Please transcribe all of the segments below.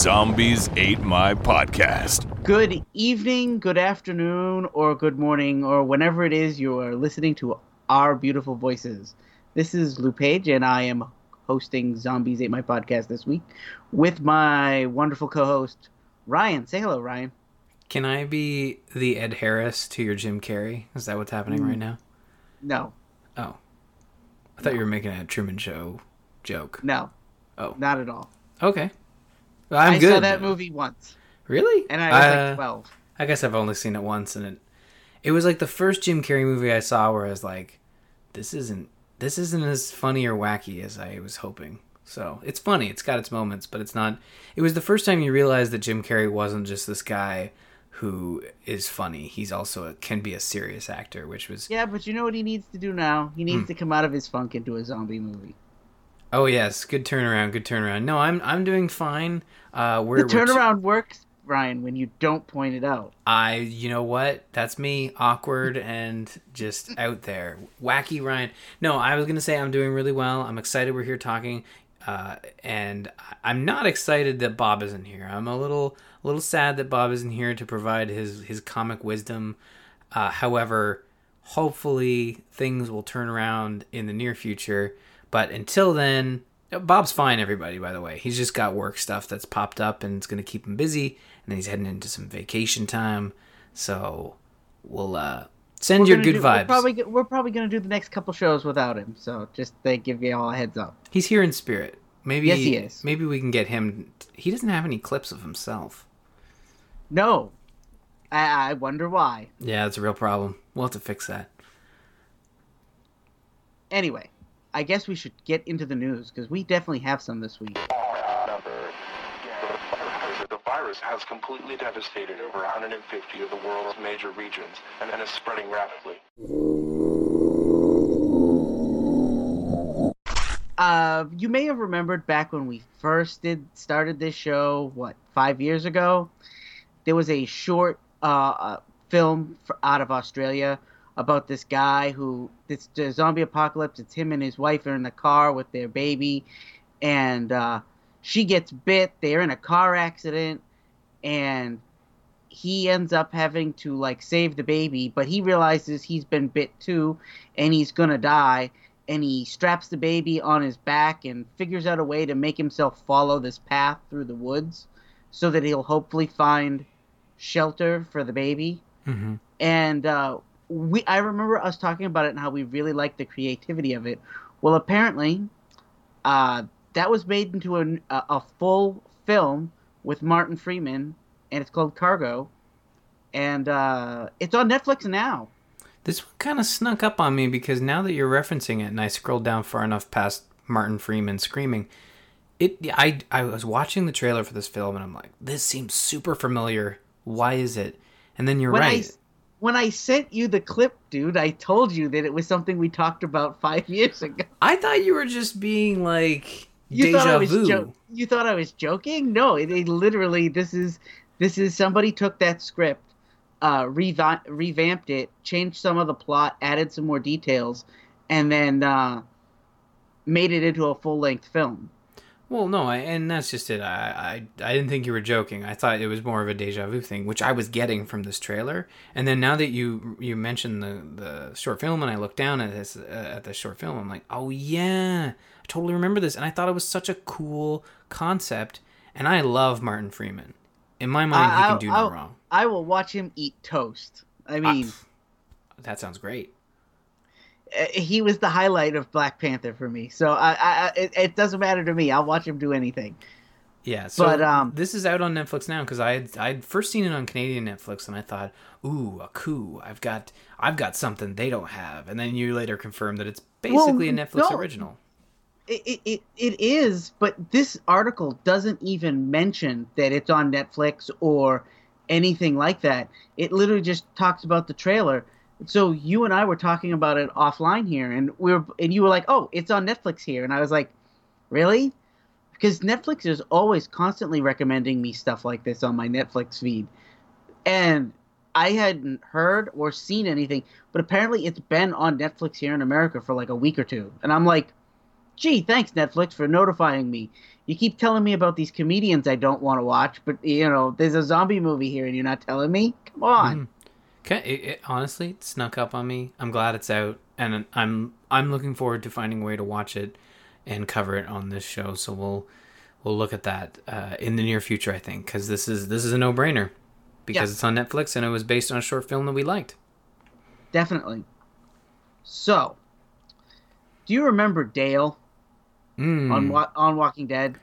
Zombies Ate My Podcast. Good evening, good afternoon, or good morning, or whenever it is you are listening to our beautiful voices. This is Lou Page, and I am hosting Zombies Ate My Podcast this week with my wonderful co host, Ryan. Say hello, Ryan. Can I be the Ed Harris to your Jim Carrey? Is that what's happening right mm. now? No, Oh. I thought you were making a Truman Show joke. no, Oh. not at all. Okay. I'm I good. saw that movie once, Really? and I was Uh, like 12. I guess I've only seen it once, and it it was like the first Jim Carrey movie I saw where I was like, this isn't this isn't as funny or wacky as I was hoping. So it's funny, it's got its moments, but it's not. It was the first time you realized that Jim Carrey wasn't just this guy who is funny. He's also a, can be a serious actor, which was Yeah, but you know what he needs to do now? He Hmm. needs to come out of his funk into a zombie movie. Oh yes, good turnaround, good turnaround. No, I'm I'm doing fine. Uh, we're, The we're turnaround works, Ryan, when you don't point it out. I, you know what? That's me, awkward and just out there, wacky Ryan. No, I was gonna say I'm doing really well. I'm excited we're here talking, uh, and I'm not excited that Bob isn't here. I'm a little, a little sad that Bob isn't here to provide his his comic wisdom. Uh, however, hopefully things will turn around in the near future. But until then, Bob's fine. Everybody, by the way, he's just got work stuff that's popped up and it's going to keep him busy. And then he's heading into some vacation time. So we'll uh, send We're your good do- vibes. We're probably, we're probably going to do the next couple shows without him, so just they give you all a heads up. He's here in spirit. Maybe Yes, he is. Maybe we can get him. He doesn't have any clips of himself. No, I, I wonder why. Yeah, it's a real problem. We'll have to fix that. Anyway, I guess we should get into the news because we definitely have some this week. The virus has completely devastated over 150 of the world's major regions and, is spreading rapidly. Uh, you may have remembered back when we first did started this show, what five years ago, there was a short uh, uh, film for, out of Australia about this guy who this the zombie apocalypse. It's him and his wife are in the car with their baby, and uh, she gets bit. They're in a car accident, and he ends up having to like save the baby, but he realizes he's been bit too, and he's gonna die and he straps the baby on his back and figures out a way to make himself follow this path through the woods so that he'll hopefully find shelter for the baby. Mm-hmm. And uh, we, I remember us talking about it and how we really liked the creativity of it. Well, apparently, uh, that was made into a, a, full film with Martin Freeman, and it's called Cargo, and uh, it's on Netflix now. This one kind of snuck up on me because now that you're referencing it, and I scrolled down far enough past Martin Freeman screaming, it. I I was watching the trailer for this film, and I'm like, this seems super familiar. Why is it? And then you're when right. I when I sent you the clip, dude, I told you that it was something we talked about five years ago. I thought you were just being like You thought I was vu. jo- you thought I was joking? No, it, it literally this is this is somebody took that script, uh, reva- revamped it, changed some of the plot, added some more details, and then uh, made it into a full length film. Well, no, I, and that's just it. I, I I didn't think you were joking. I thought it was more of a deja vu thing, which I was getting from this trailer. And then now that you you mentioned the the short film, and I looked down at this uh, at the short film, I'm like, oh yeah, I totally remember this. And I thought it was such a cool concept. And I love Martin Freeman. In my mind, he can do I- no wrong. I will watch him eat toast. I mean, That sounds great. Uh, he was the highlight of Black Panther for me. So I, I, it, it doesn't matter to me. I'll watch him do anything. Yeah, so But, um, this is out on Netflix now because I had I'd first seen it on Canadian Netflix and I thought, ooh, a coup! I've got I've got something they don't have, and then you later confirmed that it's basically a Netflix no. original. it, it, it is, but this article doesn't even mention that it's on Netflix or anything like that. It literally just talks about the trailer. So you and I were talking about it offline here, and we were, and you were like, "Oh, it's on Netflix here," and I was like, "Really?" Because Netflix is always constantly recommending me stuff like this on my Netflix feed, and I hadn't heard or seen anything, but apparently it's been on Netflix here in America for like a week or two, and I'm like, "Gee, thanks Netflix for notifying me." You keep telling me about these comedians I don't want to watch, but you know, there's a zombie movie here and you're not telling me? Come on. Okay, it, it, honestly, it snuck up on me. I'm glad it's out, and I'm I'm looking forward to finding a way to watch it and cover it on this show. So we'll we'll look at that uh, in the near future, I think, because this is this is a no brainer because Yeah. it's on Netflix and it was based on a short film that we liked. Definitely. So, do you remember Dale Mm. on on Walking Dead?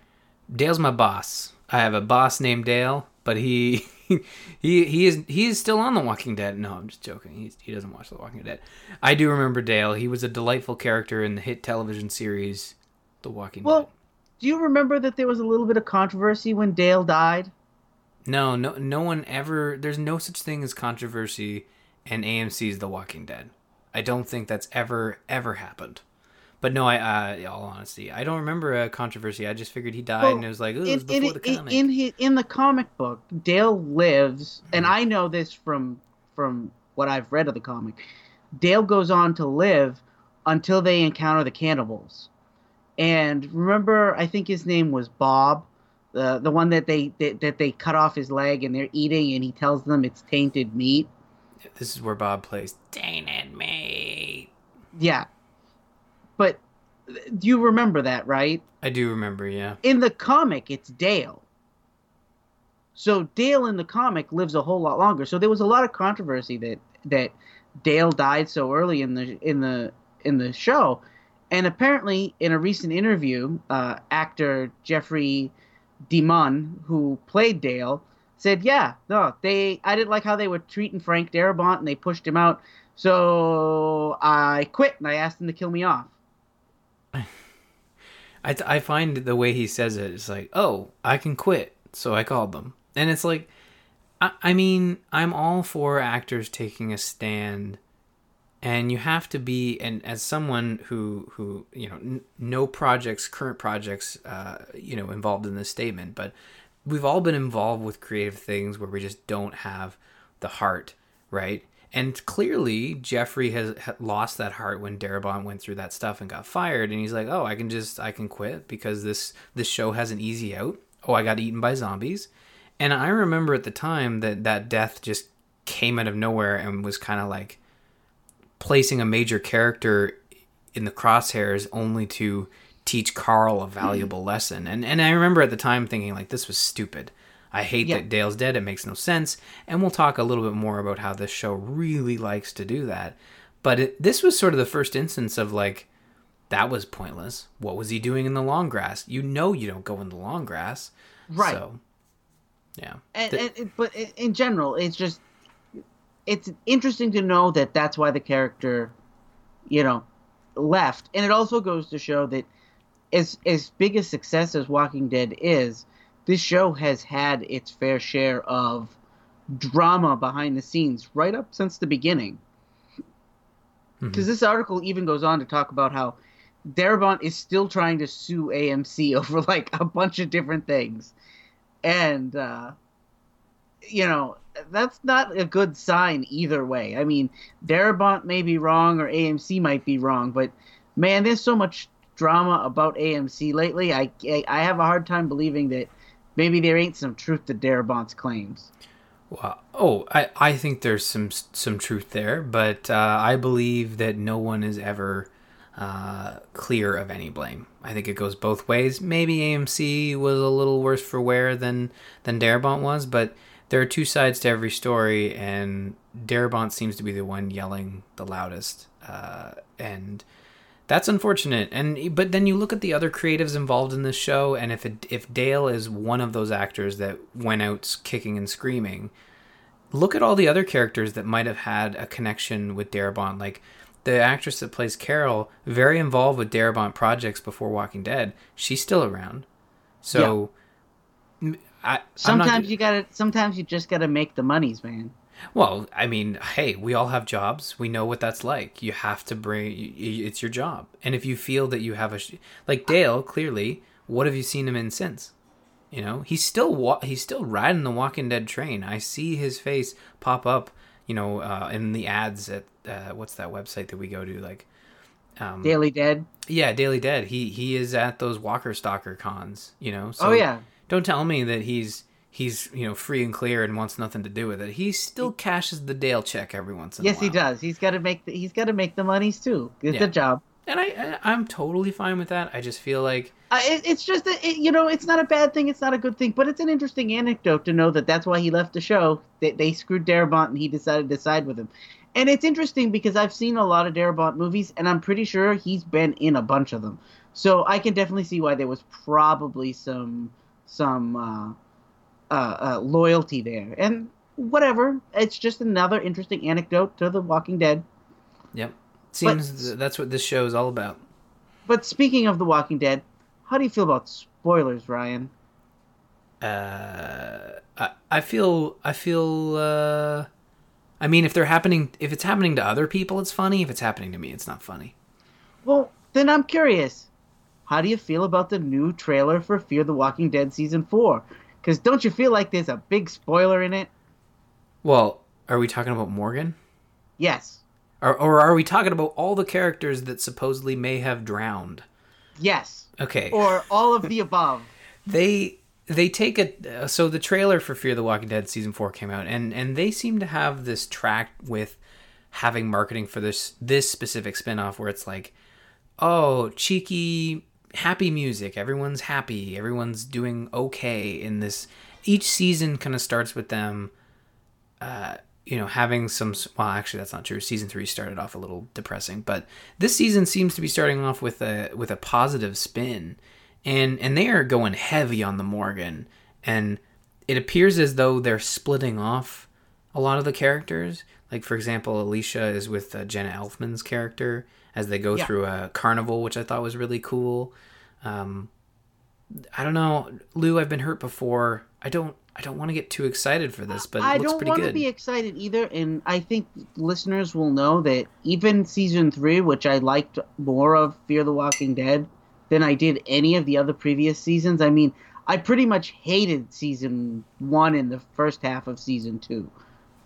Dale's my boss. I have a boss named Dale, but he he he is he is still on The Walking Dead. No, I'm just joking. He's, he doesn't watch The Walking Dead. I do remember Dale. He was a delightful character in the hit television series The Walking Well, Dead. Well, do you remember that there was a little bit of controversy when Dale died? No, no, no one ever. There's no such thing as controversy in AMC's The Walking Dead. I don't think that's ever ever happened. But no, I, uh, all honesty, I don't remember a controversy. I just figured he died, Well, and it was like, "Ooh, it in, was before in, the comic." in, hi- in the comic book, Dale lives, and Mm-hmm. I know this from from what I've read of the comic. Dale goes on to live until they encounter the cannibals. And remember, I think his name was Bob, the the one that they that, that they cut off his leg and they're eating, and he tells them it's tainted meat. this is where Bob plays tainted meat. Yeah, but do you remember that, right? I do remember, yeah. in the comic it's Dale. So Dale in the comic lives a whole lot longer. So there was a lot of controversy that that Dale died so early in the in the in the show, and apparently in a recent interview, uh, actor Jeffrey DeMunn, who played Dale, said, "Yeah, no, they I didn't like how they were treating Frank Darabont, and they pushed him out. So I quit and I asked them to kill me off." I, I find the way he says it, it's like, oh, I can quit, so I called them. And it's like, I, I mean, I'm all for actors taking a stand, and you have to be, and as someone who, who you know, n- no projects, current projects, uh, you know, involved in this statement, but we've all been involved with creative things where we just don't have the heart, right? And clearly, Jeffrey has lost that heart when Darabont went through that stuff and got fired. And he's like, "Oh, I can just I can quit because this this show has an easy out. Oh, I got eaten by zombies." And I remember at the time that that death just came out of nowhere and was kind of like placing a major character in the crosshairs only to teach Carl a valuable mm-hmm. lesson. And and I remember at the time thinking like this was stupid. I hate Yeah. that Dale's dead. It makes no sense. And we'll talk a little bit more about how this show really likes to do that. But it, this was sort of the first instance of like that was pointless. What was he doing in the long grass? You know you don't go in the long grass. Right. So, yeah. and, The- and but in, general, it's just it's interesting to know that that's why the character, you know, left, and it also goes to show that as as big a success as Walking Dead is, this show has had its fair share of drama behind the scenes right up since the beginning. Because this article even goes on to talk about how Darabont is still trying to sue AMC over like a bunch of different things, and uh, you know that's not a good sign either way. I mean, Darabont may be wrong or AMC might be wrong, but man, there's so much drama about AMC lately. I I have a hard time believing that maybe there ain't some truth to Darabont's claims. Oh, I, I think there's some some truth there, but uh, I believe that no one is ever uh, clear of any blame. I think it goes both ways. Maybe AMC was a little worse for wear than than Darabont was, but there are two sides to every story, and Darabont seems to be the one yelling the loudest, uh, and that's unfortunate. And but then you look at the other creatives involved in this show, and if it, if Dale is one of those actors that went out kicking and screaming, look at all the other characters that might have had a connection with Darabont. Like the actress that plays Carol, very involved with Darabont projects before Walking Dead. She's still around. So, m- I, I'm not- Sometimes you gotta. Sometimes you just gotta make the monies, man. Well, I mean, hey, we all have jobs. We know what that's like. You have to bring. It's your job, and if you feel that you have a, sh- like Dale, clearly, what have you seen him in since? You know, he's still wa- he's still riding the Walking Dead train. I see his face pop up. You know, uh, in the ads at uh, what's that website that we go to? Like, um, Daily Dead. yeah, Daily Dead. He he is at those Walker Stalker cons. You know, so oh yeah. don't tell me that he's he's you know free and clear and wants nothing to do with it. He still cashes the Dale check every once in a while. Yes, he does. He's got to make. The, he's got to make the monies too. It's Yeah. a job. and I, I I'm totally fine with that. I just feel like Uh, it, it's just that it, you know, it's not a bad thing. It's not a good thing, but it's an interesting anecdote to know that that's why he left the show. They, they screwed Darabont, and he decided to side with him. And it's interesting because I've seen a lot of Darabont movies, and I'm pretty sure he's been in a bunch of them. So I can definitely see why there was probably some some uh, uh, uh, loyalty there. And whatever, it's just another interesting anecdote to The Walking Dead. yep seems th- that's what this show is all about. But speaking of The Walking Dead, how do you feel about spoilers, Ryan? Uh, I I feel I feel uh, I mean if they're happening if it's happening to other people it's funny. If it's happening to me it's not funny. Well, then I'm curious. How do you feel about the new trailer for Fear the Walking Dead season four? Because don't you feel like there's a big spoiler in it? Well, are we talking about Morgan? Yes. Or, or are we talking about all the characters that supposedly may have drowned? Yes. Okay. Or all of the above. they they take a uh, so the trailer for Fear the Walking Dead season 4 came out and and they seem to have this track with having marketing for this this specific spin-off where it's like oh cheeky happy music everyone's happy everyone's doing okay in this each season kind of starts with them uh you know having some well actually that's not true season 3 started off a little depressing but this season seems to be starting off with a with a positive spin and and they are going heavy on the Morgan, and it appears as though they're splitting off a lot of the characters. Like for example, Alicia is with uh, Jenna Elfman's character as they go Yeah. through a carnival, which I thought was really cool. Um, I don't know, Lou. I've been hurt before. I don't. I don't want to get too excited for this, but it I looks don't pretty want good. to be excited either, and I think listeners will know that even season three, which I liked more of Fear the Walking Dead than I did any of the other previous seasons. I mean, I pretty much hated season one and the first half of season two.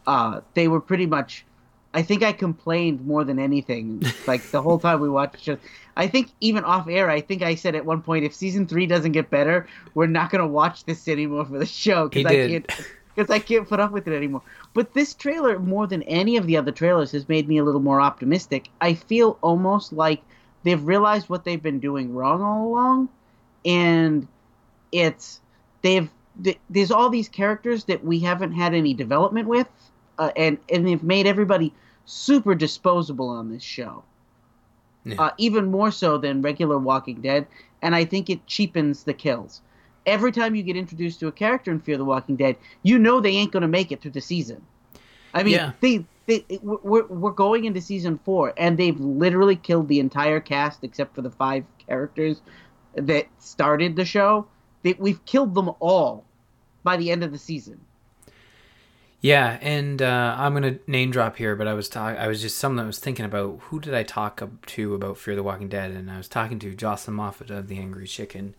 Uh, they were pretty much. I think I complained more than anything. Like the whole time we watched. the. I think even off air, I think I said at one point, if season three doesn't get better, we're not gonna watch this anymore for the show because I did. can't because I can't put up with it anymore. But this trailer, more than any of the other trailers, has made me a little more optimistic. I feel almost like they've realized what they've been doing wrong all along, and it's they've th- there's all these characters that we haven't had any development with, uh, and and they've made everybody super disposable on this show. Yeah. Uh, even more so than regular Walking Dead, and I think it cheapens the kills. Every time you get introduced to a character in Fear the Walking Dead, you know they ain't gonna make it through the season. I mean, Yeah. they, they we're, we're going into season four, and they've literally killed the entire cast except for the five characters that started the show. They, we've killed them all by the end of the season. Yeah, and uh, I'm gonna name drop here, but I was talk- I was just something I was thinking about. Who did I talk to about Fear the Walking Dead? And I was talking to Jocelyn Moffat of the Angry Chicken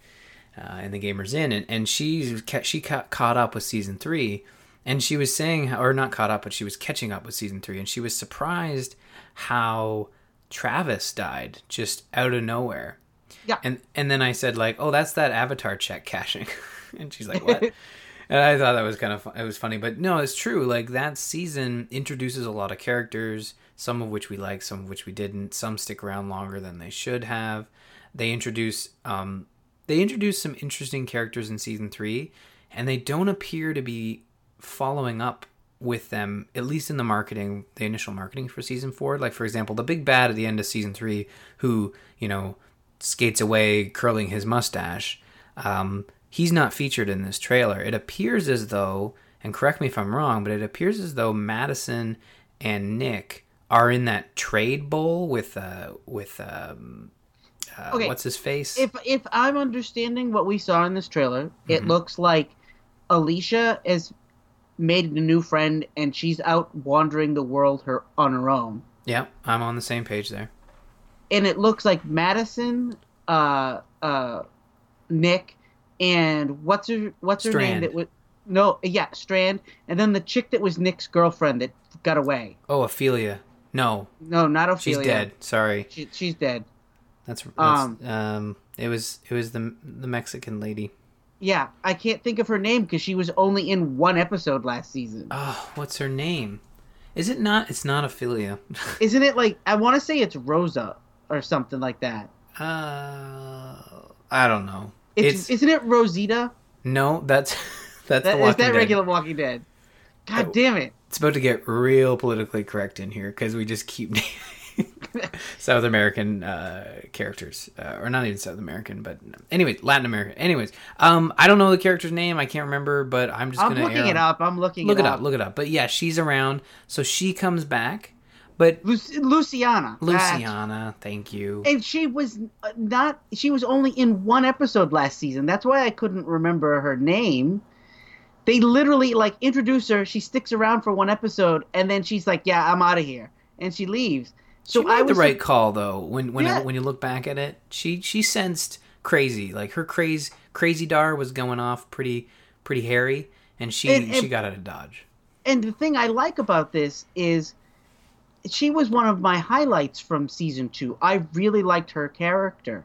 uh, and the Gamers Inn, and and she ca- she ca- caught up with season three, and she was saying, or not caught up, but she was catching up with season three, and she was surprised how Travis died just out of nowhere. Yeah. And and then I said like, oh, that's that Avatar check cashing, and she's like, what? And I thought that was kind of fu- it was funny, but no, it's true. Like that season introduces a lot of characters, some of which we like, some of which we didn't. Some stick around longer than they should have. They introduce um, they introduce some interesting characters in season three, and they don't appear to be following up with them at least in the marketing, the initial marketing for season four. Like for example, the big bad at the end of season three, who you know skates away curling his mustache. Um, he's not featured in this trailer. It appears as though, and correct me if I'm wrong, but it appears as though Madison and Nick are in that trade bowl with uh with um uh, Okay, what's his face? if if I'm understanding what we saw in this trailer, Mm-hmm. it looks like Alicia has made a new friend and she's out wandering the world her on her own. yeah, I'm on the same page there. And it looks like Madison, uh, uh, Nick, and what's her what's her name that was no yeah Strand, and then the chick that was Nick's girlfriend that got away. Oh, Ophelia. No, No, not Ophelia. she's dead. Sorry. She, she's dead. That's, that's Um, um, it was it was the the Mexican lady. Yeah, I can't think of her name because she was only in one episode last season. Oh, what's her name? Is it not? It's not Ophelia. Isn't it like I want to say it's Rosa or something like that? uh, I don't know. It's, It's, isn't it Rosita? no, that's that's That, the is that Dead. regular Walking Dead? God damn it! It's about to get real politically correct in here because we just keep South American uh, characters, uh, or not even South American, but anyways, Latin American. Anyways, um, I don't know the character's name. I can't remember, but I'm just I'm gonna looking it up. I'm looking it up. Look it, it up. Look it up. But yeah, she's around, so she comes back. But Luc- Luciana. Luciana, thank you. And she was uh, not. She was only in one episode last season. That's why I couldn't remember her name. They literally like introduce her. She sticks around for one episode, and then she's like, "Yeah, I'm out of here," and she leaves. So she I was the right call though. When when Yeah. when you look back at it, she she sensed crazy. Like her craze crazy dar was going off pretty pretty hairy, and she And- and- she got out of dodge. and the thing I like about this is she was one of my highlights from season two. I really liked her character.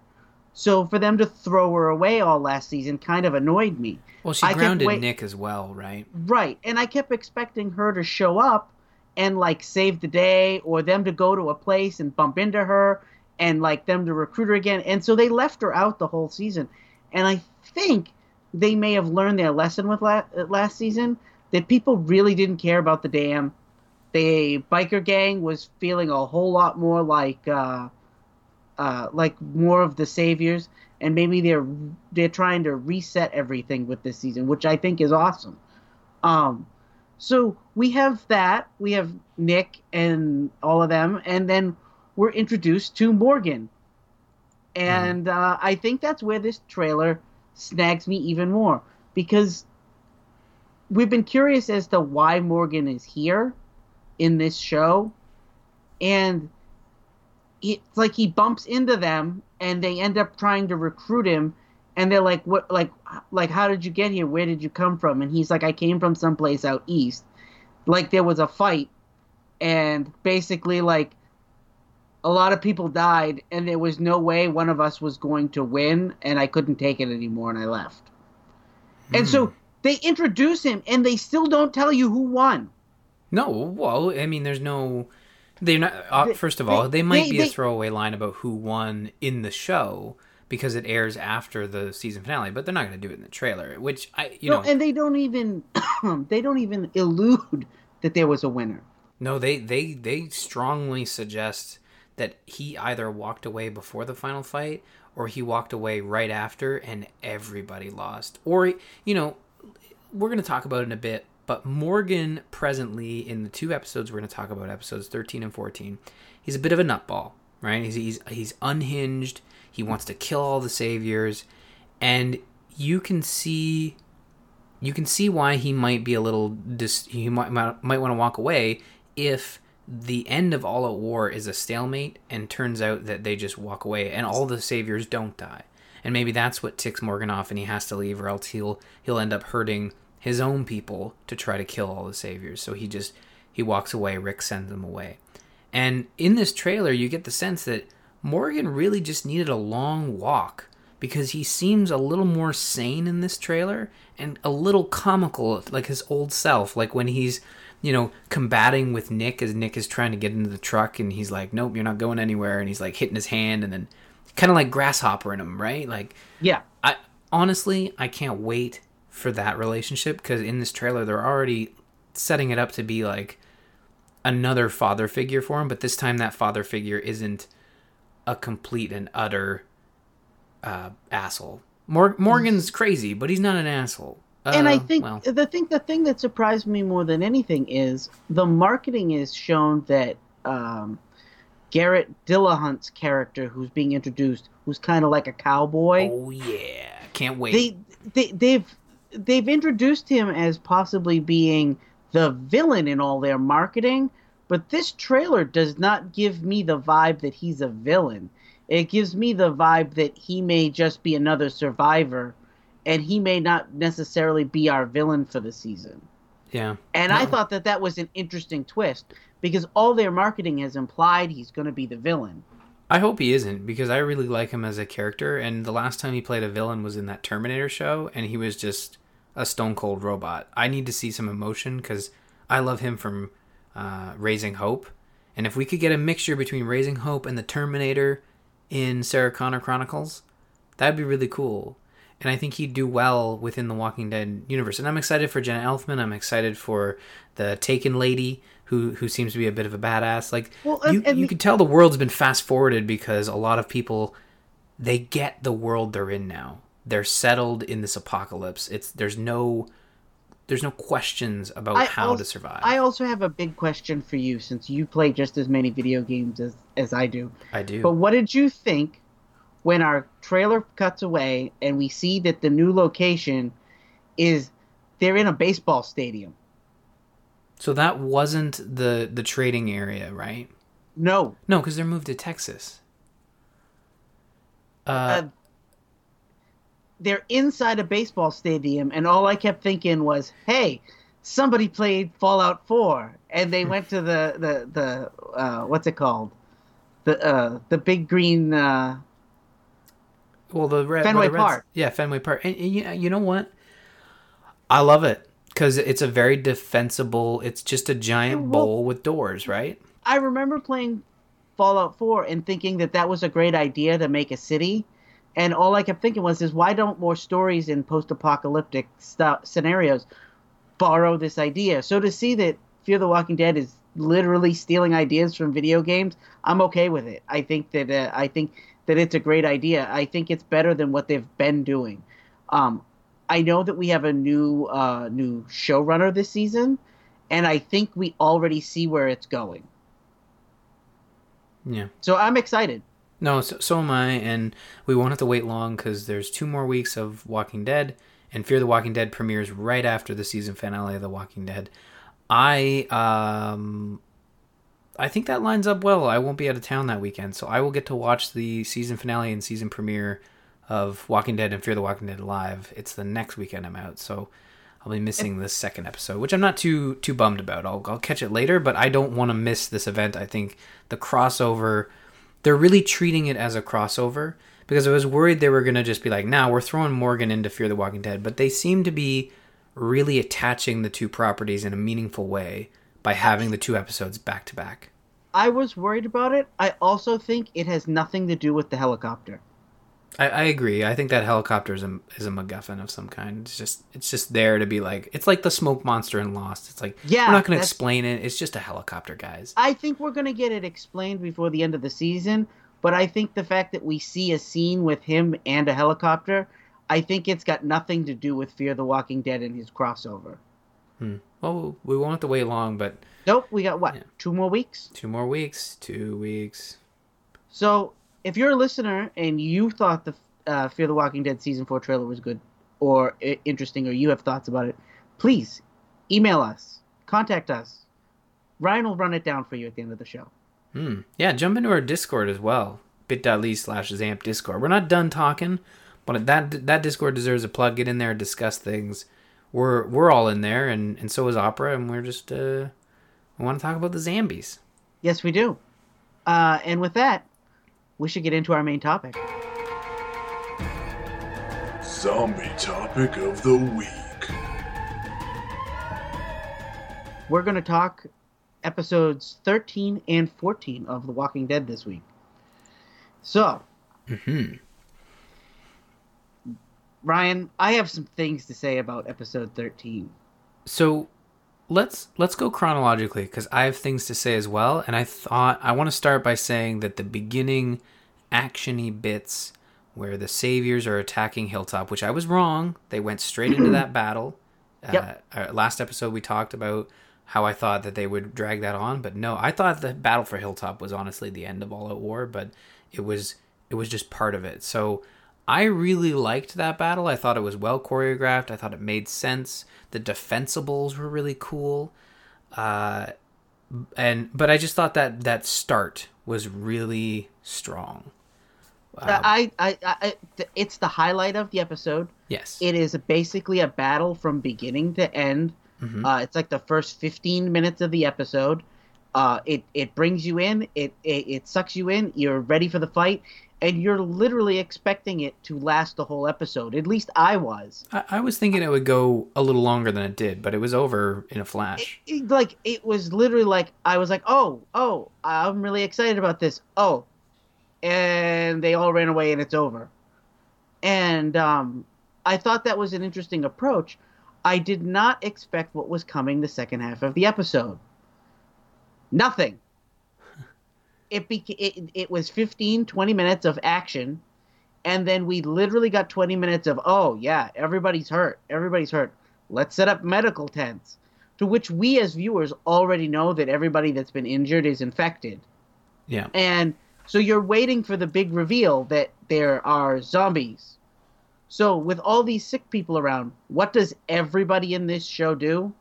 So for them to throw her away all last season kind of annoyed me. Well, she I grounded wait- Nick as well, right? Right. And I kept expecting her to show up and like save the day or them to go to a place and bump into her and like them to recruit her again. And so they left her out the whole season. And I think they may have learned their lesson with la- last season that people really didn't care about the dam. The biker gang was feeling a whole lot more like uh, uh, like more of the saviors, and maybe they're they're trying to reset everything with this season, which I think is awesome. Um, so we have that. We have Nick and all of them, and then we're introduced to Morgan, and uh, I think that's where this trailer snags me even more because we've been curious as to why Morgan is here in this show, and it's like he bumps into them, and they end up trying to recruit him, and they're like, "What? Like, like, how did you get here? Where did you come from?" And he's like, "I came from someplace out east." Like there was a fight, and basically, like, a lot of people died, and there was no way one of us was going to win, and I couldn't take it anymore, and I left. And so hmm. they introduce him, and they still don't tell you who won. No, well, I mean, there's no. They're not. Uh, first of all, they- they, might they- be a throwaway line about who won in the show because it airs after the season finale, but they're not going to do it in the trailer. Which I, you no, know, and they don't even they don't even elude that there was a winner. no, they they they strongly suggest that he either walked away before the final fight or he walked away right after, and everybody lost. Or you know, we're going to talk about it in a bit, but Morgan presently in the two episodes we're going to talk about, episodes 13 and 14, he's a bit of a nutball, right? He's, he's, he's unhinged. He wants to kill all the saviors. And you can see you can see why he might be a little dis- he might might, might want to walk away if the end of all out war is a stalemate and turns out that they just walk away and all the saviors don't die and maybe that's what ticks morgan off and he has to leave or else he'll he'll end up hurting his own people to try to kill all the saviors. So he just he walks away rick sends them away. And in this trailer you get the sense that morgan really just needed a long walk because he seems a little more sane in this trailer and a little comical like his old self like when he's you know combating with nick as nick is trying to get into the truck and he's like nope you're not going anywhere. And he's like hitting his hand and then kind of like grasshopper in him right? Like Yeah, i honestly i can't wait for that relationship because in this trailer they're already setting it up to be like another father figure for him but this time that father figure isn't a complete and utter uh, asshole. Mor- Morgan's crazy, but he's not an asshole. Uh, and I think well, the thing the thing that surprised me more than anything is the marketing is shown that um, Garrett Dillahunt's character, who's being introduced, who's kind of like a cowboy. Oh yeah, can't wait. They, they they've they've introduced him as possibly being the villain in all their marketing, but this trailer does not give me the vibe that he's a villain. It gives me the vibe that he may just be another survivor, and he may not necessarily be our villain for the season. yeah, And I thought that that was an interesting twist because all their marketing has implied he's going to be the villain. I hope he isn't because I really like him as a character. And the last time he played a villain was in that Terminator show, and he was just a stone cold robot. I need to see some emotion because I love him from uh, Raising Hope. And if we could get a mixture between Raising Hope and the Terminator in Sarah Connor Chronicles, that'd be really cool. And I think he'd do well within the Walking Dead universe. And I'm excited for Jenna Elfman. I'm excited for the Taken lady, who who seems to be a bit of a badass. Like Well, and- you, and you the- could tell the world's been fast forwarded because a lot of people they get the world they're in now. They're settled in this apocalypse. It's there's no there's no questions about I how also, to survive. I also have a big question for you since you play just as many video games as, as I do. I do. But what did you think when our trailer cuts away and we see that the new location is they're in a baseball stadium? so that wasn't the the trading area, right? No. No, because they're moved to Texas. Uh, Uh, they're inside a baseball stadium, and all I kept thinking was, "Hey, somebody played Fallout 4," and they went to the the the uh, what's it called, the uh, the big green. Uh, well, the red, Fenway the Reds- Park. Yeah, Fenway Park. And, and you, you know what? I love it because it's a very defensible. It's just a giant well- bowl with doors, right? I remember playing Fallout 4 and thinking that that was a great idea to make a city. And all I kept thinking was, is why don't more stories in post-apocalyptic stu- scenarios borrow this idea? So to see that Fear the Walking Dead is literally stealing ideas from video games, I'm okay with it. I think that uh, I think that it's a great idea. I think it's better than what they've been doing. Um, I know that we have a new uh, new showrunner this season, and I think we already see where it's going. Yeah. So I'm excited. No, so, so am I, and we won't have to wait long because there's two more weeks of Walking Dead, and Fear the Walking Dead premieres right after the season finale of The Walking Dead. I um, I think that lines up well. I won't be out of town that weekend, so I will get to watch the season finale and season premiere of Walking Dead and Fear the Walking Dead live. It's the next weekend I'm out, so I'll be missing the second episode, which I'm not too too bummed about. I'll I'll catch it later, but I don't want to miss this event. I think the crossover they're really treating it as a crossover because I was worried they were going to just be like, now we're throwing Morgan into Fear the Walking Dead, but they seem to be really attaching the two properties in a meaningful way by having the two episodes back to back. I was worried about it. I also think it has nothing to do with the helicopter. I, I agree. I think that helicopter is a, is a MacGuffin of some kind. It's just it's just there to be like it's like the smoke monster in Lost. It's like Yeah, we're not going to explain it. It's just a helicopter, guys. I think we're going to get it explained before the end of the season, but I think the fact that we see a scene with him and a helicopter, I think it's got nothing to do with Fear the Walking Dead and his crossover. Hmm. Well, we won't have to wait long, but Nope, we got what? Yeah. Two more weeks? two more weeks, two weeks. So, if you're a listener and you thought the uh, Fear the Walking Dead season four trailer was good or interesting, or you have thoughts about it, please email us, contact us. Ryan will run it down for you at the end of the show. Hmm. Yeah, jump into our Discord as well. bit.ly slash Zamp Discord. We're not done talking, but that that Discord deserves a plug. Get in there, discuss things. We're we're all in there, and, and so is Opera, and we're just uh, we want to talk about the Zambies. Yes, we do. Uh, and with that, we should get into our main topic. Zombie topic of the week. We're going to talk episodes 13 and 14 of The Walking Dead this week. So, mm-hmm. Ryan, I have some things to say about episode 13. So let's let's go chronologically because I have things to say as well, and I thought I want to start by saying that the beginning actiony bits where the saviors are attacking Hilltop, which I was wrong. They went straight into that battle. Yep. Uh, uh, last episode we talked about how I thought that they would drag that on, but no, I thought the battle for Hilltop was honestly the end of All Out War, but it was it was just part of it. So I really liked that battle. I thought it was well choreographed. I thought it made sense. The defensibles were really cool. Uh, and but I just thought that that start was really strong. I, I, I, it's the highlight of the episode. Yes. It is basically a battle from beginning to end. Uh, it's like the first 15 minutes of the episode. Uh, it it brings you in. It, it it sucks you in. You're ready for the fight, and you're literally expecting it to last the whole episode. At least I was. I, I was thinking it would go a little longer than it did, but it was over in a flash. It- like it was literally like I was like, oh, oh, I'm really excited about this. Oh, and they all ran away and it's over. And um, I thought that was an interesting approach. I did not expect what was coming the second half of the episode. Nothing. It, beca- it it was 15 20 minutes of action and then we literally got 20 minutes of oh yeah everybody's hurt everybody's hurt let's set up medical tents to which we as viewers already know that everybody that's been injured is infected Yeah. and so you're waiting for the big reveal that there are zombies. So with all these sick people around, what does everybody in this show do?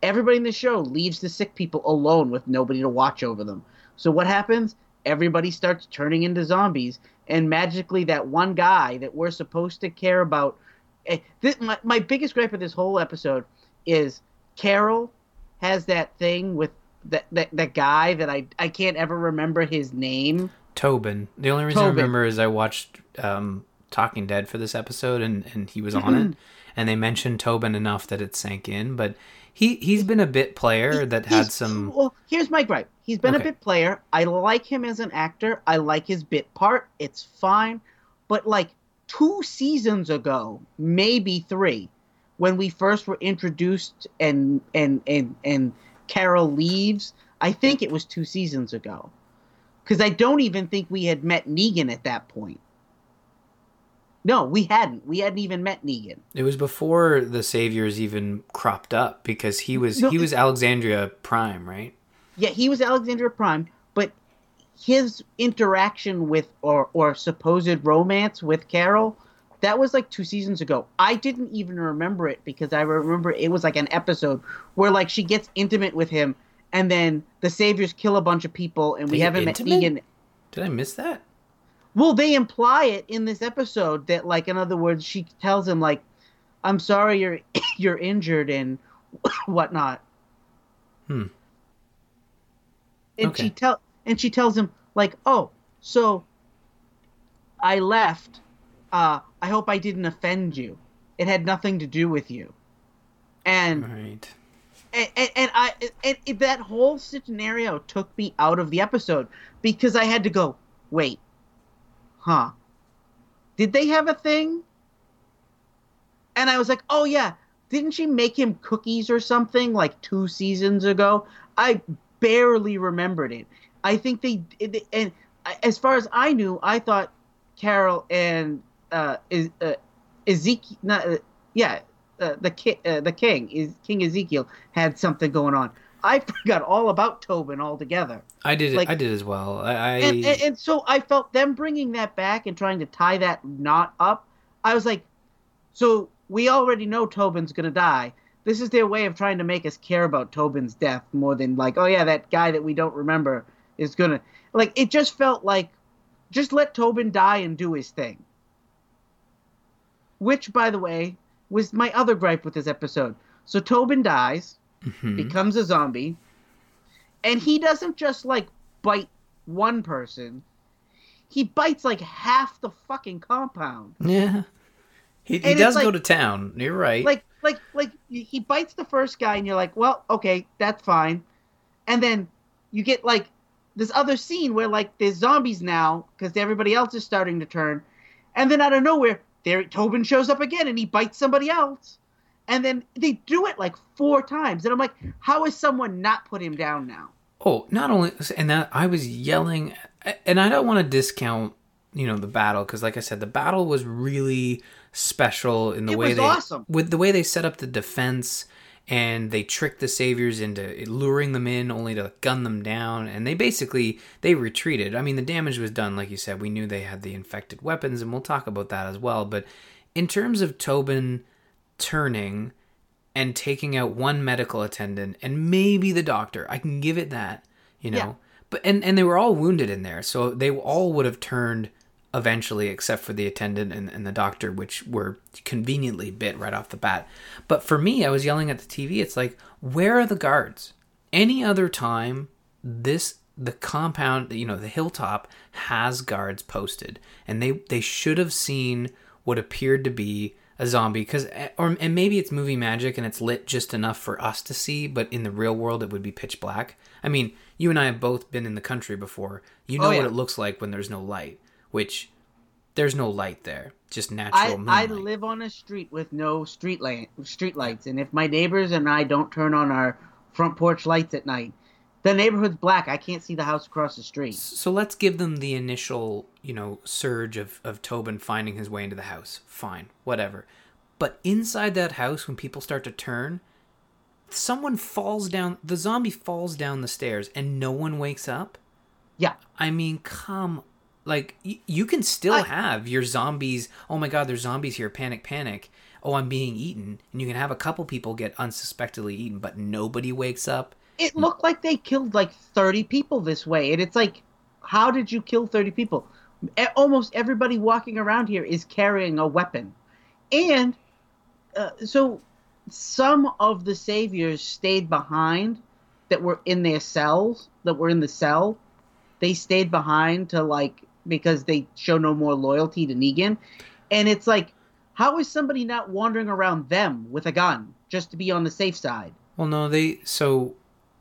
Everybody in this show leaves the sick people alone with nobody to watch over them. So what happens? Everybody starts turning into zombies, and magically that one guy that we're supposed to care about. eh, This, my, my biggest gripe of this whole episode is Carol has that thing with that, that, that guy that I, I can't ever remember his name. Tobin. The only reason I remember is I watched um, Talking Dead for this episode, and, and he was on Mm-hmm. it, and they mentioned Tobin enough that it sank in. But he he's been a bit player that had some. Well, here's my gripe. He's been a bit player. I like him as an actor. I like his bit part. It's fine. But like two seasons ago, maybe three, when we first were introduced and and and and Carol leaves, I think it was two seasons ago. Because I don't even think we had met Negan at that point. No, we hadn't. We hadn't even met Negan. It was before the Saviors even cropped up because he was No, he was Alexandria Prime, right? Yeah, he was Alexandria Prime, but his interaction with or or supposed romance with Carol, that was like two seasons ago. I didn't even remember it because I remember it was like an episode where like she gets intimate with him and then the saviors kill a bunch of people and we haven't met? Negan. Did I miss that? Well, they imply it in this episode that like in other words she tells him like I'm sorry you're you're injured and whatnot. Hmm. And Okay. she tell and she tells him like, "Oh, so I left. Uh, I hope I didn't offend you. It had nothing to do with you." And Right. and, and, and I and, and that whole scenario took me out of the episode because I had to go, wait, huh? Did they have a thing? And I was like, oh yeah, didn't she make him cookies or something like two seasons ago? I barely remembered it. I think they and as far as I knew, I thought Carol and uh, uh, Ezekiel, not, uh, yeah, uh, the ki- uh, the king is King Ezekiel had something going on. I forgot all about Tobin altogether, I did. Like- I did as well. I, I and, and and so I felt them bringing that back and trying to tie that knot up. I was like, so we already know Tobin's gonna die. This is their way of trying to make us care about Tobin's death more than like, oh yeah, that guy that we don't remember is gonna like. It just felt like, just let Tobin die and do his thing. Which, by the way, was my other gripe with this episode. So Tobin dies, Mhm. becomes a zombie, and he doesn't just like bite one person. He bites like half the fucking compound. yeah. He, he does go to town. You're right. Like, like, like he bites the first guy, and you're like, well, okay, that's fine. And then you get like this other scene where like there's zombies now because everybody else is starting to turn, and then out of nowhere, there Tobin shows up again, and he bites somebody else. And then they do it like four times, and I'm like, how is someone not put him down now? Oh, not only and that I was yelling, and I don't want to discount you know the battle because, like I said, the battle was really special in the It way was they awesome. with the way they set up the defense and they tricked the saviors into luring them in only to gun them down and they basically they retreated i mean the damage was done like you said we knew they had the infected weapons and we'll talk about that as well but in terms of tobin turning and taking out one medical attendant and maybe the doctor. I can give it that you know? Yeah. but and and they were all wounded in there so they all would have turned eventually except for the attendant and, and the doctor which were conveniently bit right off the bat. But for me i was yelling at the tv it's like where are the guards? Any other time this the compound you know the hilltop has guards posted. And they they should have seen what appeared to be a zombie because eh, or and maybe it's movie magic and it's lit just enough for us to see but in the real world it would be pitch black. I mean you and i have both been in the country before. You oh, know Oh, yeah. what it looks like when there's no light which there's no light there just natural I, I live on a street with no street light, street lights, and if my neighbors and I don't turn on our front porch lights at night, the neighborhood's black. I can't see the house across the street. So let's give them the initial, you know, surge of, of Tobin finding his way into the house. Fine, whatever. But inside that house, when people start to turn, someone falls down, the zombie falls down the stairs and no one wakes up. Yeah, I mean, come. Like, y- you can still I- have your zombies. Oh my god, there's zombies here. Panic, panic. Oh, I'm being eaten. And you can have a couple people get unsuspectedly eaten, but nobody wakes up. It looked like they killed like thirty people this way, and it's like, how did you kill thirty people? Almost everybody walking around here is carrying a weapon, and uh, so some of the saviors stayed behind that were in their cells that were in the cell. They stayed behind to like because they show no more loyalty to negan. And it's like how is somebody not wandering around them with a gun just to be on the safe side? Well, no, they so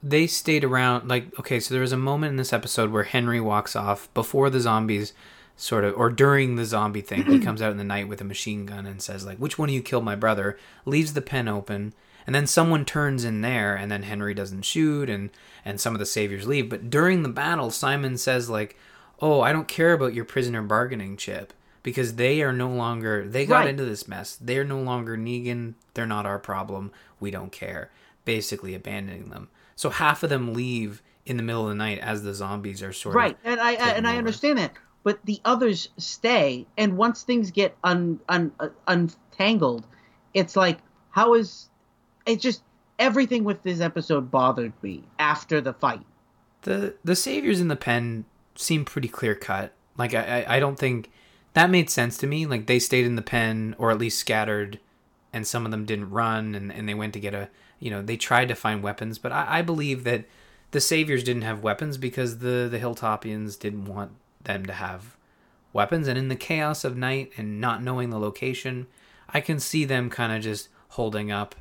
they stayed around. Like, okay, so there was a moment in this episode where Henry walks off before the zombies, sort of, or during the zombie thing. he comes out in the night with a machine gun and says, like, "Which one of you killed my brother?" Leaves the pen open, and then someone turns in there, and then Henry doesn't shoot, and and some of the saviors leave. But during the battle, Simon says, like, "Oh, I don't care about your prisoner bargaining chip." Because they are no longer, they got Right. into this mess. They're no longer Negan. They're not our problem. We don't care. Basically abandoning them. So half of them leave in the middle of the night as the zombies are sort right of right. and i, I and i understand that but the others stay and once things get un, un, uh, untangled it's like how is it just everything with this episode bothered me after the fight the the saviors in the pen seem pretty clear cut. Like I, I I don't think that made sense to me. Like they stayed in the pen or at least scattered, and some of them didn't run and, and they went to get a you know they tried to find weapons. But I, I believe that the saviors didn't have weapons because the the hilltopians didn't want them to have weapons. And in the chaos of night and not knowing the location, I can see them kind of just holding up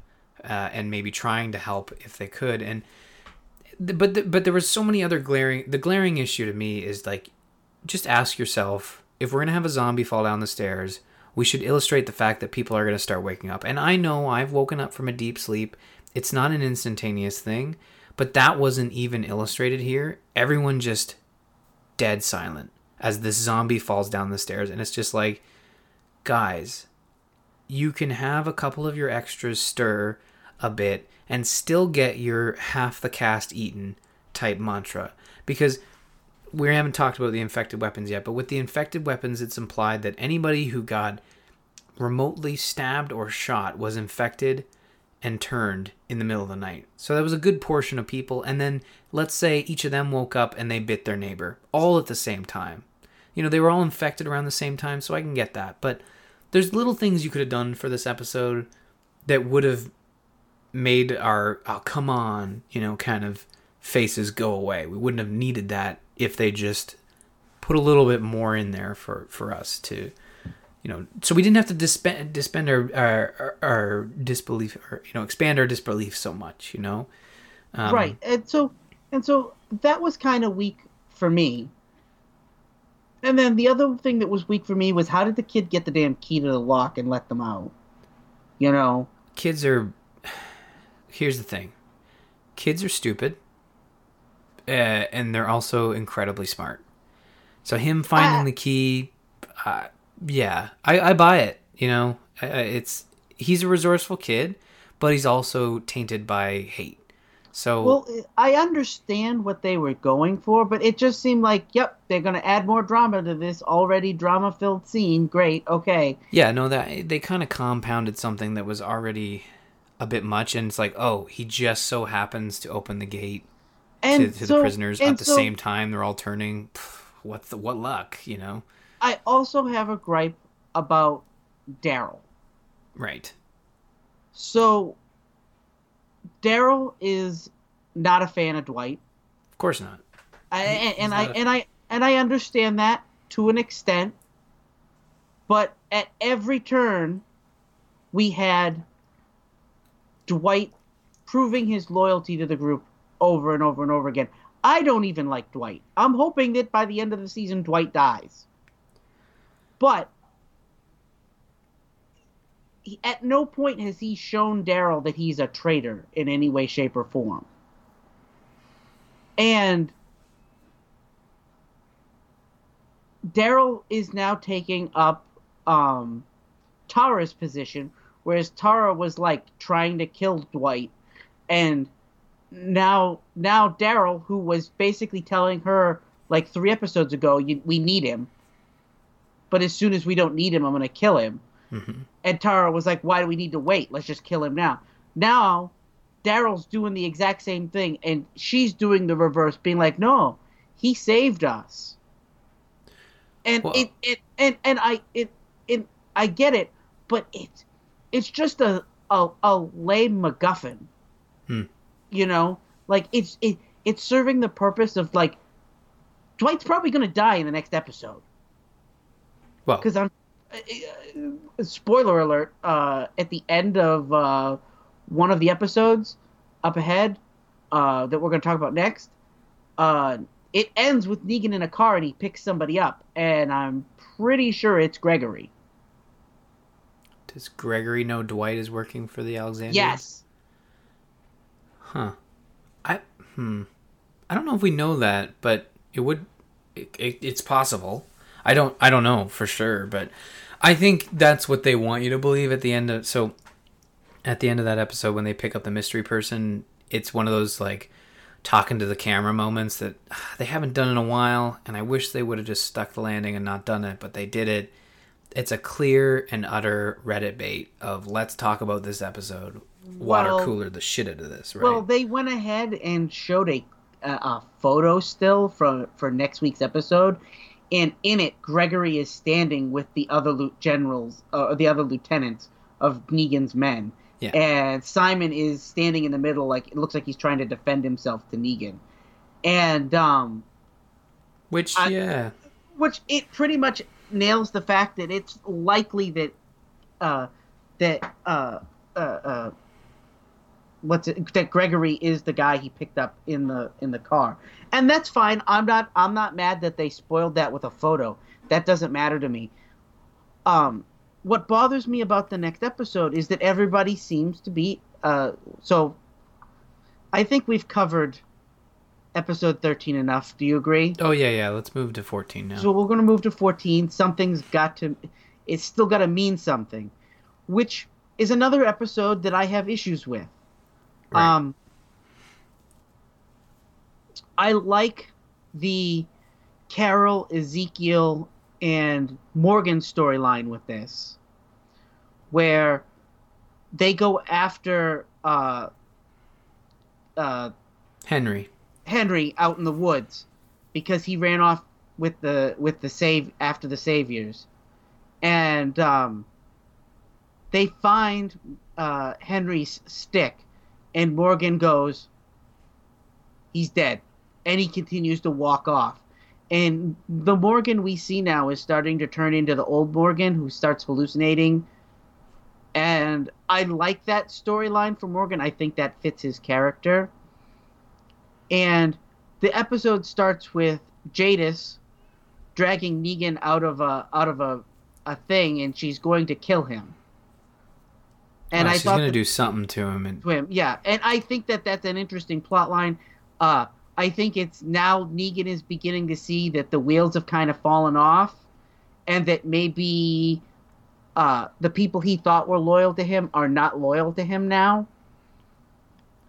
uh, and maybe trying to help if they could. And but th- but there was so many other glaring the glaring issue to me is like just ask yourself if we're going to have a zombie fall down the stairs we should illustrate the fact that people are going to start waking up and i know i've woken up from a deep sleep it's not an instantaneous thing but that wasn't even illustrated here. Everyone just dead silent as this zombie falls down the stairs and it's just like guys you can have a couple of your extras stir a bit and still get your half the cast eaten type mantra because we haven't talked about the infected weapons yet but with the infected weapons it's implied that anybody who got remotely stabbed or shot was infected and turned in the middle of the night. So that was a good portion of people. And then let's say each of them woke up and they bit their neighbor all at the same time. You know they were all infected around the same time so i can get that. But there's little things you could have done for this episode that would have made our oh come on you know kind of faces go away. We wouldn't have needed that if they just put a little bit more in there for for us to you know so we didn't have to dispen- dispense our, our our disbelief or you know expand our disbelief so much you know? Um, right. And so and so that was kind of weak for me. And then the other thing that was weak for me was how did the kid get the damn key to the lock and let them out? You know? Kids are here's the thing. Kids are stupid uh, and they're also incredibly smart. So him finding Ah. the key uh, yeah I, I buy it you know it's he's a resourceful kid but he's also tainted by hate. So Well, I understand what they were going for, but it just seemed like, yep, they're going to add more drama to this already drama filled scene. Great, okay. yeah, no, that they kind of compounded something that was already a bit much, and it's like, oh, he just so happens to open the gate And to, to so- the prisoners at the so same time. They're all turning. Pff, What the, what luck, you know? I also have a gripe about Daryl. Right. So, Daryl is not a fan of Dwight. Of course not. I, and, and not I a- and I and I understand that to an extent, but at every turn, we had Dwight proving his loyalty to the group over and over and over again. I don't even like Dwight. I'm hoping that by the end of the season, Dwight dies. But he, at no point has he shown Daryl that he's a traitor in any way, shape, or form. And Daryl is now taking up um, Tara's position, whereas Tara was like trying to kill Dwight, and now now Daryl, who was basically telling her like three episodes ago, we need him, but as soon as we don't need him, I'm gonna kill him. And Tara was like, "Why do we need to wait? Let's just kill him now." Now, Daryl's doing the exact same thing, and she's doing the reverse, being like, "No, he saved us." And Well- it, it and and I it it I get it, but it it's just a a, a lame MacGuffin. Hmm. You know, like it's it it's serving the purpose of like Dwight's probably gonna die in the next episode Well, because I'm. Uh, spoiler alert! Uh, at the end of uh, one of the episodes up ahead uh, that we're going to talk about next, uh, it ends with Negan in a car and he picks somebody up, and I'm pretty sure it's Gregory. does Gregory know Dwight is working for the Alexandrians? Yes. Huh. I hmm. I don't know if we know that, but it would. It, it, it's possible. I don't. I don't know for sure, but I think that's what they want you to believe at the end of. So, at the end of that episode, when they pick up the mystery person, it's one of those like talking to the camera moments that ah, they haven't done in a while, and I wish they would have just stuck the landing and not done it, but they did it. It's a clear and utter Reddit bait of let's talk about this episode. Water Well- cooler the shit out of this, right? Well, they went ahead and showed a a, a photo still for for next week's episode, and in it, Gregory is standing with the other generals, uh, the other lieutenants of Negan's men, Yeah. and Simon is standing in the middle, like it looks like he's trying to defend himself to Negan, and um, Which I- yeah, which it pretty much nails the fact that it's likely that uh, that uh, uh, uh, what's it, that Gregory is the guy he picked up in the in the car, and that's fine. I'm not I'm not mad that they spoiled that with a photo. That doesn't matter to me. Um, what bothers me about the next episode is that everybody seems to be uh, so. I think we've covered episode 13 enough. Do you agree? Oh yeah, yeah. Let's move to fourteen now. So we're going to move to 14. Something's got to, it's still got to mean something, which is another episode that I have issues with. Right. Um, I like the Carol, Ezekiel, and Morgan storyline with this, where they go after uh, uh, Henry. Henry out in the woods because he ran off with the with the save after the saviors, and um, they find uh, Henry's stick, and Morgan goes, "He's dead," and he continues to walk off. And the Morgan we see now is starting to turn into the old Morgan who starts hallucinating. And I like that storyline for Morgan. I think that fits his character and the episode starts with Jadis dragging Negan out of a out of a, a thing, and she's going to kill him. And Oh, I she's thought gonna that- do something to him, and to him, yeah, and I think that that's an interesting plot line. Uh, I think it's now Negan is beginning to see that the wheels have kind of fallen off, and that maybe uh, the people he thought were loyal to him are not loyal to him now.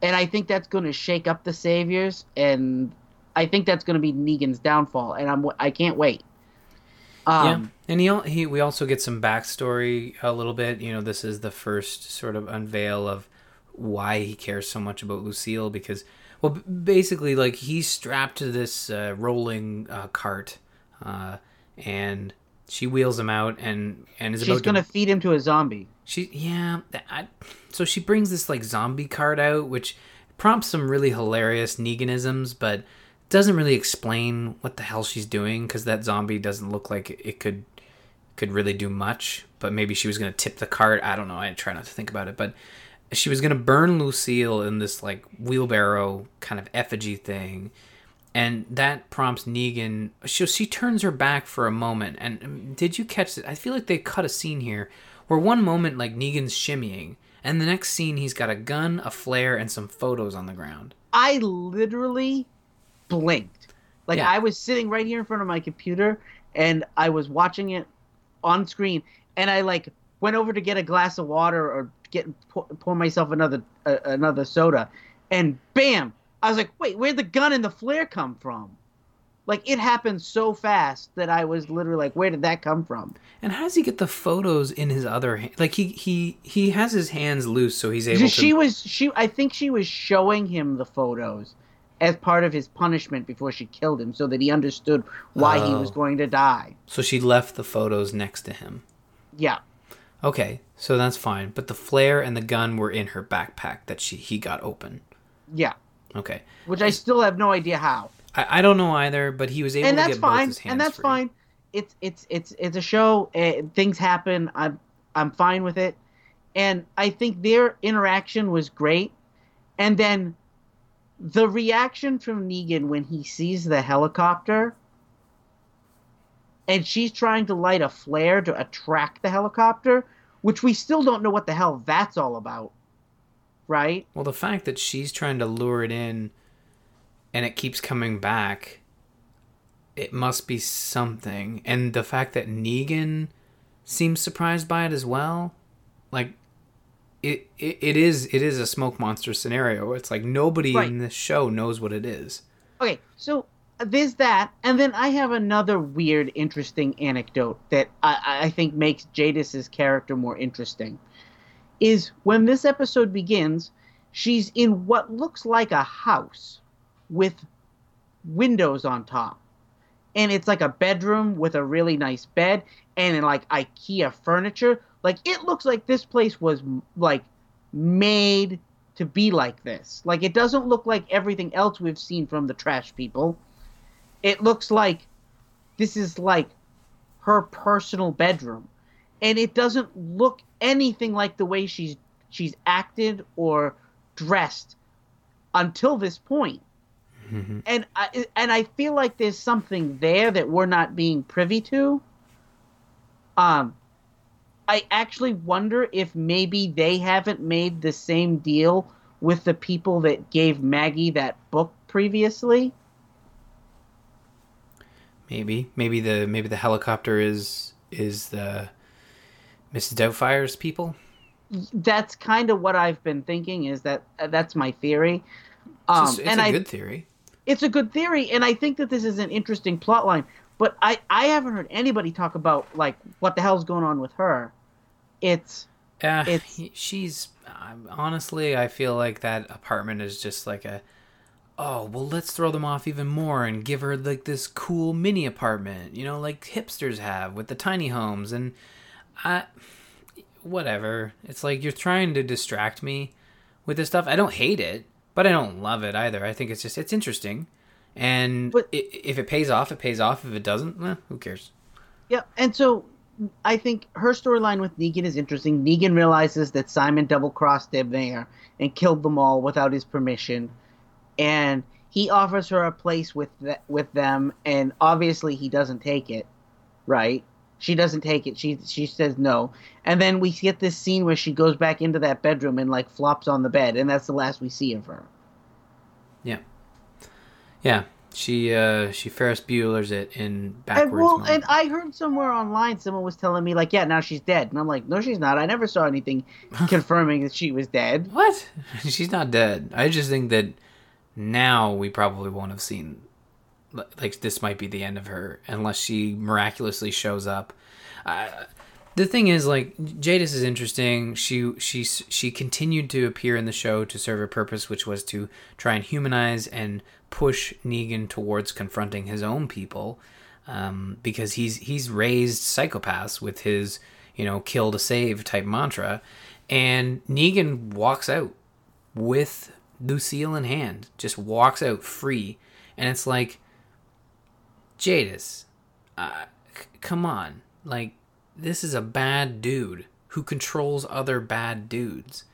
And I think that's going to shake up the Saviors, and I think that's going to be Negan's downfall. And I'm I can't wait. Yeah, Um, and he he we also get some backstory a little bit. You know, this is the first sort of unveil of why he cares so much about Lucille because, well, basically, like he's strapped to this uh, rolling uh, cart, uh, and she wheels him out and and is She's about going to to feed him to a zombie. she yeah. I, so she brings this like zombie cart out, which prompts some really hilarious Neganisms, but doesn't really explain what the hell she's doing because that zombie doesn't look like it could could really do much. But maybe she was gonna tip the cart. I don't know. I try not to think about it, but she was gonna burn Lucille in this like wheelbarrow kind of effigy thing. And that prompts Negan. She, she turns her back for a moment. And um, did you catch it? I feel like they cut a scene here where one moment, like Negan's shimmying, and the next scene, he's got a gun, a flare, and some photos on the ground. I literally blinked. Like Yeah. I was sitting right here in front of my computer and I was watching it on screen and I like went over to get a glass of water or get pour, pour myself another uh, another soda and bam I was like wait where'd the gun and the flare come from like it happened so fast that I was literally like where did that come from And how does he get the photos in his other hand? Like he he he has his hands loose, so he's able to. she was she I think she was showing him the photos as part of his punishment before she killed him so that he understood why he was Oh. going to die. So she left the photos next to him. Yeah. Okay, so that's fine. But the flare and the gun were in her backpack that she he got open. Yeah. Okay, Which I still have no idea how. I, I don't know either, but he was able and to that's get both fine. his hands And that's free. fine. It's it's it's it's a show. Uh, things happen. I'm I'm fine with it. And I think their interaction was great. And then the reaction from Negan when he sees the helicopter and she's trying to light a flare to attract the helicopter, which we still don't know what the hell that's all about. Right? Well, the fact that she's trying to lure it in, and it keeps coming back, it must be something. And the fact that Negan seems surprised by it as well, like it, it, it is it is a smoke monster scenario. It's like nobody Right. in this show knows what it is. Okay, so there's that, and then I have another weird, interesting anecdote that I, I think makes Jadis's character more interesting. Is when this episode begins, she's in what looks like a house with windows on top, and it's like a bedroom with a really nice bed and in like IKEA furniture. Like it looks like this place was like made to be like this. Like it doesn't look like everything else we've seen from the trash people. It looks like this is like her personal bedroom. And it doesn't look anything like the way she's she's acted or dressed until this point. And I and I feel like there's something there that we're not being privy to. Um I actually wonder if maybe they haven't made the same deal with the people that gave Maggie that book previously. Maybe maybe the maybe the helicopter is is the Mrs. Doubtfire's people. That's kind of what I've been thinking. Is that uh, that's my theory? It's, Um, just- it's and a I, good theory. it's a good theory, and I think that this is an interesting plot line. But I, I haven't heard anybody talk about like what the hell's going on with her. It's Uh, It's- she's honestly, I feel like that apartment is just like a. Oh well, let's throw them off even more and give her like this cool mini apartment, you know, like hipsters have with the tiny homes, and I, whatever. It's like you're trying to distract me with this stuff. I don't hate it, but I don't love it either. I think it's just it's interesting, and But- if it pays off, it pays off. If it doesn't, eh, who cares? Yeah, and so I think her storyline with Negan is interesting. Negan realizes that Simon double crossed him there and killed them all without his permission, and he offers her a place with th- with them, and obviously he doesn't take it, right? She doesn't take it. She she says no, and then we get this scene where she goes back into that bedroom and like flops on the bed, and that's the last we see of her. Yeah. Yeah. She uh she Ferris Bueller's it in And backwards. well, mode. and I heard somewhere online someone was telling me like, yeah, now she's dead, and I'm like, no, she's not. I never saw anything confirming that she was dead. What? She's not dead. I just think that now we probably won't have seen like this might be the end of her unless she miraculously shows up. Uh, the thing is, like Jadis is interesting. She she she continued to appear in the show to serve a purpose, which was to try and humanize and push Negan towards confronting his own people, um, because he's he's raised psychopaths with his you know kill to save type mantra, and Negan walks out with Lucille in hand, just walks out free, and it's like, Jadis, uh, c- come on, like this is a bad dude who controls other bad dudes,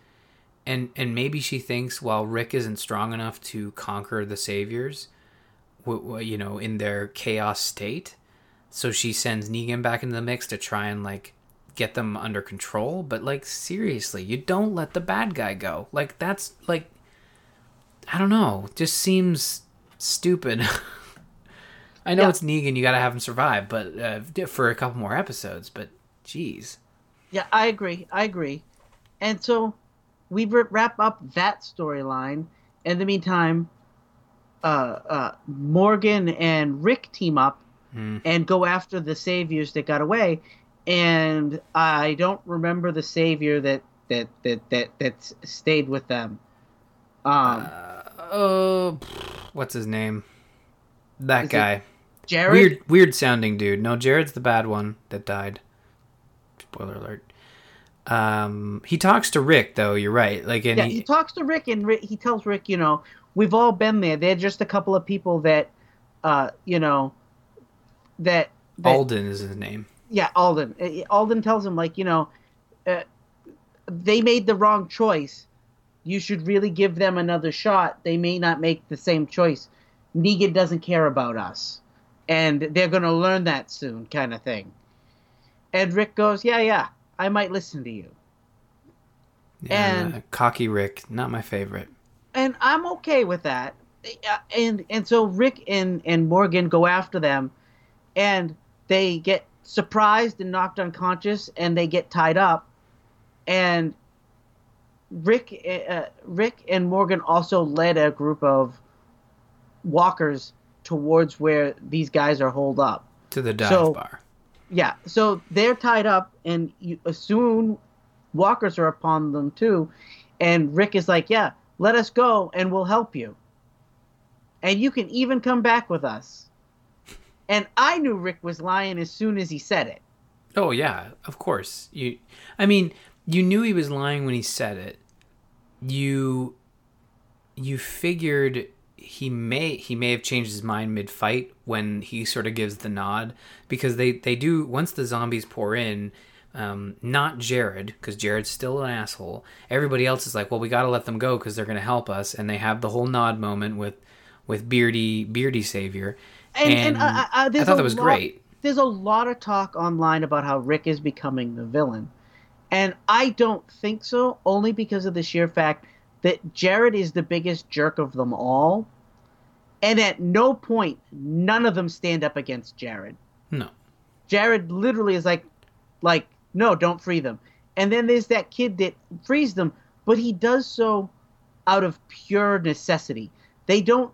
and and maybe she thinks, well, Rick isn't strong enough to conquer the saviors, w- w- you know, in their chaos state, so she sends Negan back into the mix to try and like get them under control but like seriously you don't let the bad guy go like that's like i don't know just seems stupid i know Yeah. it's negan you gotta have him survive but uh, for a couple more episodes but jeez Yeah, I agree. I agree. And so we wrap up that storyline. In the meantime, uh, uh, Morgan and Rick team up Hmm. and go after the saviors that got away. And I don't remember the savior that that that that that stayed with them. Um, oh what's his name That guy Jared. weird weird sounding dude no jared's the bad one that died spoiler alert um he talks to rick though you're right like and yeah, he, he talks to Rick, and Rick, he tells Rick, you know, we've all been there. They're just a couple of people that, uh, you know, that, that alden is his name yeah, Alden. Uh, Alden tells him like, you know, uh, they made the wrong choice. You should really give them another shot. They may not make the same choice. Negan doesn't care about us, and they're gonna learn that soon, kind of thing. And Rick goes, yeah, yeah, I might listen to you. Yeah, And- cocky Rick, not my favorite. and I'm okay with that. And and so Rick and and Morgan go after them, and they get surprised and knocked unconscious, and they get tied up, and Rick uh, Rick and Morgan also led a group of walkers towards where these guys are holed up. To the dive So- bar. Yeah, so they're tied up, and you, uh, soon walkers are upon them too. And Rick is like, "Yeah, let us go, and we'll help you. And you can even come back with us." And I knew Rick was lying as soon as he said it. Oh yeah, of course. You, I mean, you knew he was lying when he said it. You, you figured he may he may have changed his mind mid fight when he sort of gives the nod because they they do once the zombies pour in. Um, not Jared, because Jared's still an asshole. Everybody else is like, well, we got to let them go because they're going to help us, and they have the whole nod moment with with Beardy Beardy Savior. And, and, uh, uh, I thought that was lot- great. There's a lot of talk online about how Rick is becoming the villain. And I don't think so, only because of the sheer fact that Jared is the biggest jerk of them all. And at no point, none of them stand up against Jared. No, Jared literally is like, like, no, don't free them. And then there's that kid that frees them, but he does so out of pure necessity. They don't.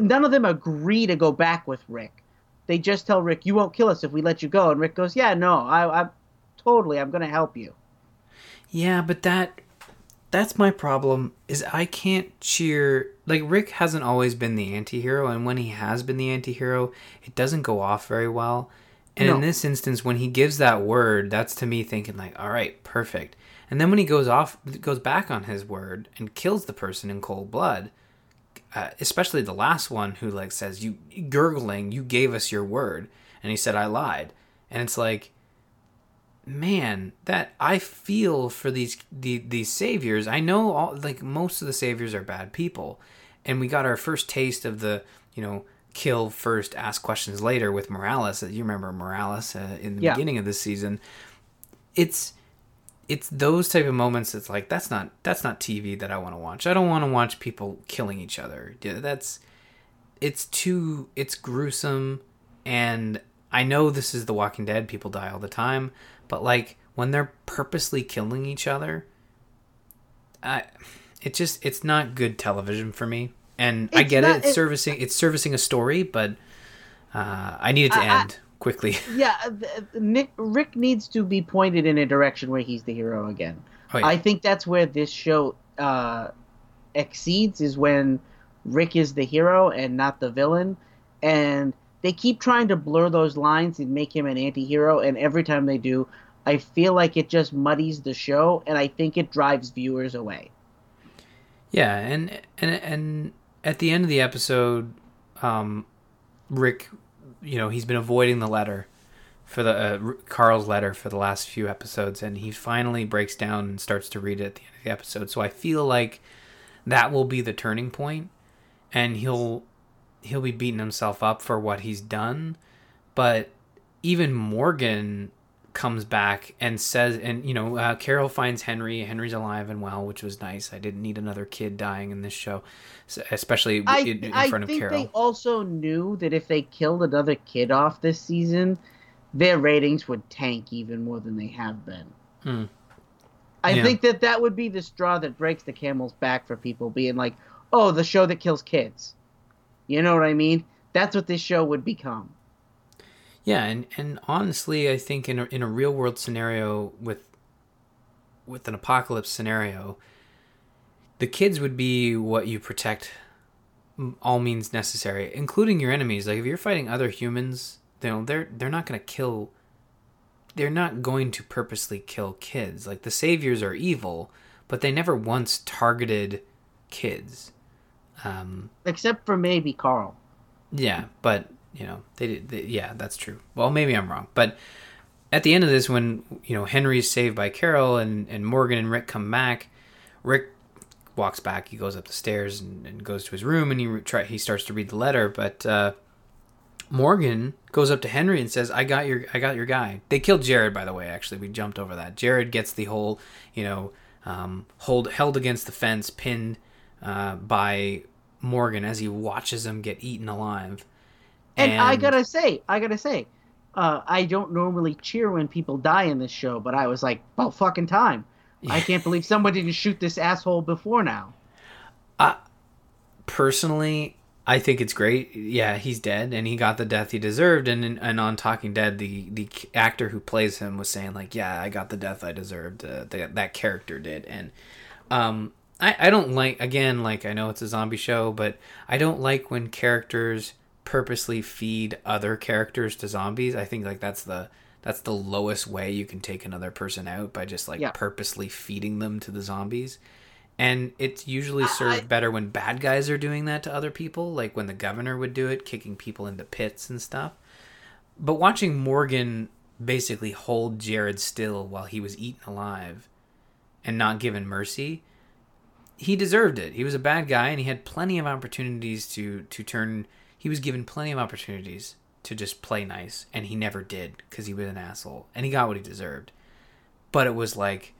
None of them agree to go back with Rick. They just tell Rick, "You won't kill us if we let you go." And Rick goes, "Yeah, no, I, I totally, I'm going to help you." Yeah, but that that's my problem is I can't cheer like Rick hasn't always been the anti-hero and when he has been the anti-hero, it doesn't go off very well. And in this instance when he gives that word, that's to me thinking like, "All right, perfect." And then when he goes off goes back on his word and kills the person in cold blood, uh, especially the last one who like says you gurgling, you gave us your word and he said I lied. And it's like man that i feel for these the, these saviors. I know all like most of the saviors are bad people. And we got our first taste of the you know kill first ask questions later with morales. You remember morales uh, in the Yeah. beginning of this season. It's it's those type of moments that's like that's not that's not TV that I want to watch. I don't want to watch people killing each other. Yeah, That's it's too it's gruesome. And I know this is The Walking Dead, people die all the time, but like when they're purposely killing each other, I it just it's not good television for me. And I get not- it, it's it- servicing it's servicing a story, but uh, I need it to I- I- end quickly. Yeah, uh, th- Nick Rick needs to be pointed in a direction where he's the hero again. Oh, yeah. I think that's where this show uh, exceeds is when Rick is the hero and not the villain, and they keep trying to blur those lines and make him an anti-hero, and every time they do, I feel like it just muddies the show, and I think it drives viewers away. Yeah, and and and at the end of the episode, um, Rick, you know, he's been avoiding the letter for the uh, Carl's letter for the last few episodes, and he finally breaks down and starts to read it at the end of the episode. So I feel like that will be the turning point, and he'll he'll be beating himself up for what he's done, but even Morgan comes back and says and you know uh, carol finds henry henry's alive and well which was nice i didn't need another kid dying in this show s- especially I, in, in I front of think carol they also knew that if they killed another kid off this season, their ratings would tank even more than they have been. Hmm. I Yeah. think that that would be the straw that breaks the camel's back for people being like, "Oh, the show that kills kids." You know what I mean? That's what this show would become. Yeah, and and honestly, I think in a, in a real world scenario with with an apocalypse scenario, the kids would be what you protect all means necessary, including your enemies. Like if you're fighting other humans, you know, they're they're not going to kill they're not going to purposely kill kids. Like the saviors are evil, but they never once targeted kids. Um Except for maybe Carl. yeah, but you know they did. They, yeah, that's true. Well, maybe I'm wrong, but at the end of this, when you know Henry's saved by Carol and and Morgan and Rick come back, Rick walks back. He goes up the stairs and, and goes to his room, and he try he starts to read the letter, but. uh Morgan goes up to Henry and says, "I got your, I got your guy." They killed Jared, by the way. Actually, we jumped over that. Jared gets the whole, you know, um, hold held against the fence, pinned uh, by Morgan as he watches him get eaten alive. And, I gotta say, I gotta say, uh, I don't normally cheer when people die in this show, but I was like, well, fucking time. I can't believe someone didn't shoot this asshole before now. personally, I think it's great. Yeah, he's dead, and he got the death he deserved. And and on Talking Dead, the the actor who plays him was saying like, "Yeah, I got the death I deserved. Uh, that that character did." And um, I I don't like again like I know it's a zombie show, but I don't like when characters purposely feed other characters to zombies. I think like that's the that's the lowest way you can take another person out by just like Yeah. purposely feeding them to the zombies and it's usually served better when bad guys are doing that to other people like when the governor would do it kicking people into pits and stuff but watching morgan basically hold jared still while he was eaten alive and not given mercy he deserved it. He was a bad guy and he had plenty of opportunities to to turn he was given plenty of opportunities to just play nice and he never did because he was an asshole and he got what he deserved. But it was like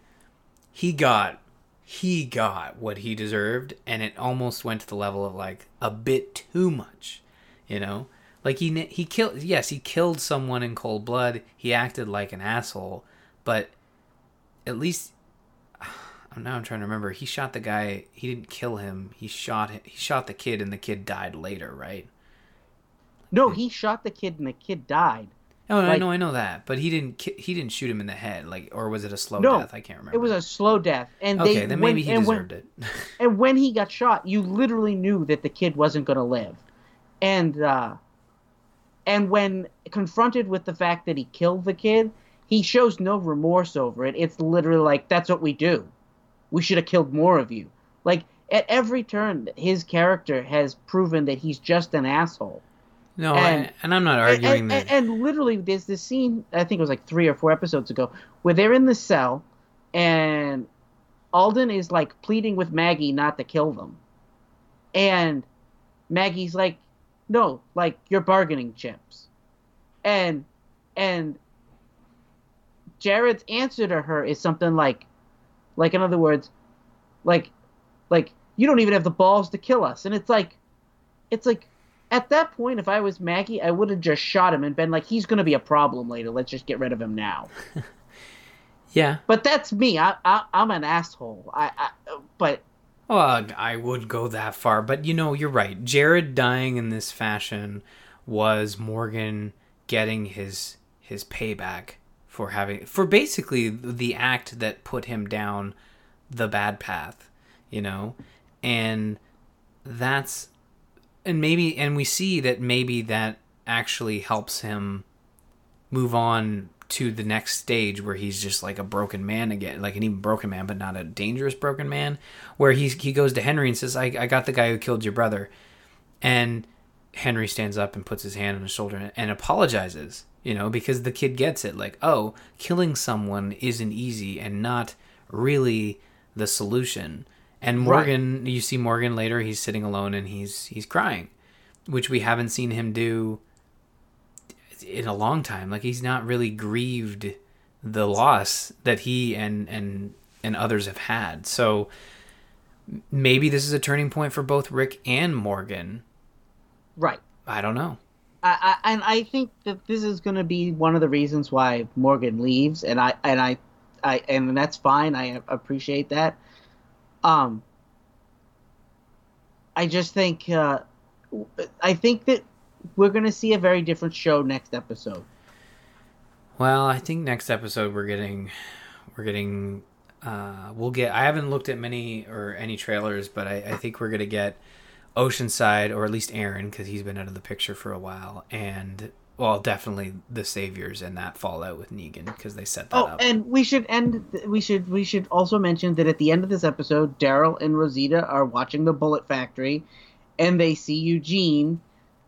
he got he got what he deserved and it almost went to the level of like a bit too much you know? Like he he killed yes he killed someone in cold blood. He acted like an asshole but at least now I'm trying to remember he shot the guy he didn't kill him he shot he shot the kid and the kid died later right No, he shot the kid and the kid died. Oh, I know, I know that, but he didn't. ki- He didn't shoot him in the head, like, or was it a slow No, death? I can't remember. It was a slow death, and okay. they then when- maybe he and when- deserved it. And when he got shot, you literally knew that the kid wasn't going to live. And uh, and when confronted with the fact that he killed the kid, he shows no remorse over it. It's literally like that's what we do. We should have killed more of you. Like at every turn, his character has proven that he's just an asshole. no, and- and, and I'm not arguing and, that. and, and literally, there's this scene. I think it was like three or four episodes ago, where they're in the cell, and Alden is like pleading with Maggie not to kill them, and Maggie's like, "No, like you're bargaining chips," and and Jared's answer to her is something like, like in other words, like, like you don't even have the balls to kill us, and it's like, it's like, at that point, if I was Maggie, I would have just shot him and been like, he's gonna be a problem later. Let's just get rid of him now. Yeah. But that's me. I, I I'm an asshole. I, I but Well, I would go that far, but you know, you're right. Jared dying in this fashion was Morgan getting his his payback for having for basically the act that put him down the bad path, you know? And that's and maybe and we see that maybe that actually helps him move on to the next stage where he's just like a broken man again, like an even broken man, but not a dangerous broken man. Where he's he goes to Henry and says, "I I got the guy who killed your brother," and Henry stands up and puts his hand on his shoulder and, and apologizes. You know, because the kid gets it, like, oh, killing someone isn't easy and not really the solution. And Morgan, you see Morgan later, he's sitting alone and he's he's crying, which we haven't seen him do in a long time. Like he's not really grieved the loss that he and and and others have had. So maybe this is a turning point for both Rick and Morgan. right. I don't know. I, I and I think that this is going to be one of the reasons why Morgan leaves, and I and I, I and that's fine. I appreciate that. Um, I just think uh, I think that we're going to see a very different show next episode. Well, I think next episode we're getting we're getting uh we'll get I haven't looked at many or any trailers, but I, I think we're gonna get Oceanside or at least Aaron because he's been out of the picture for a while, and well, definitely the Saviors and that fallout with Negan because they set that Oh, up. and we should end. We should we should also mention that at the end of this episode, Daryl and Rosita are watching the Bullet Factory, and they see Eugene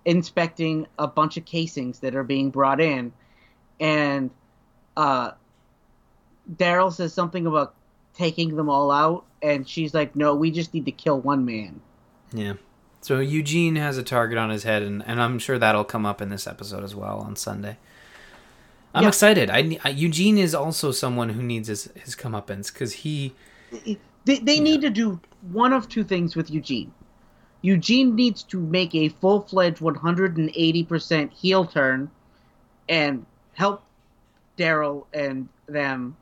inspecting a bunch of casings that are being brought in, and uh, Daryl says something about taking them all out, and she's like, "No, we just need to kill one man." Yeah. So Eugene has a target on his head, and, and I'm sure that'll come up in this episode as well on Sunday. I'm Yeah. excited. I, I Eugene is also someone who needs his his comeuppance because he They, they need to do one of two things with Eugene. Eugene needs to make a full fledged 180% heel turn and help Daryl and them,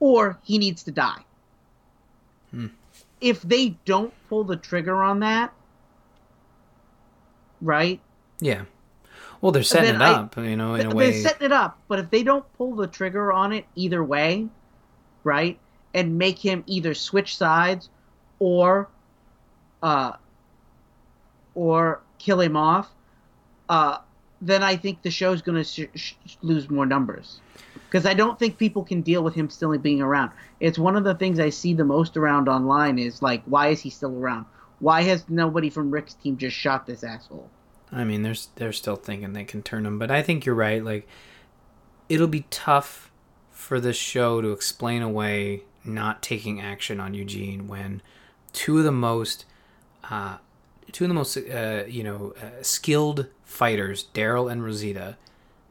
or he needs to die. Hmm. If they don't pull the trigger on that, right? yeah. Well, they're setting it then I- up, you know, in a way. They're setting it up, but if they don't pull the trigger on it either way, right, and make him either switch sides or, uh, or kill him off, uh, then I think the show's going to sh- sh- lose more numbers. Because I don't think people can deal with him still being around. It's one of the things I see the most around online is like, why is he still around? Why has nobody from Rick's team just shot this asshole? I mean, they're they're still thinking they can turn him, but I think you're right. Like, it'll be tough for the show to explain away not taking action on Eugene when two of the most, uh, two of the most, uh, you know, uh, skilled fighters, Daryl and Rosita,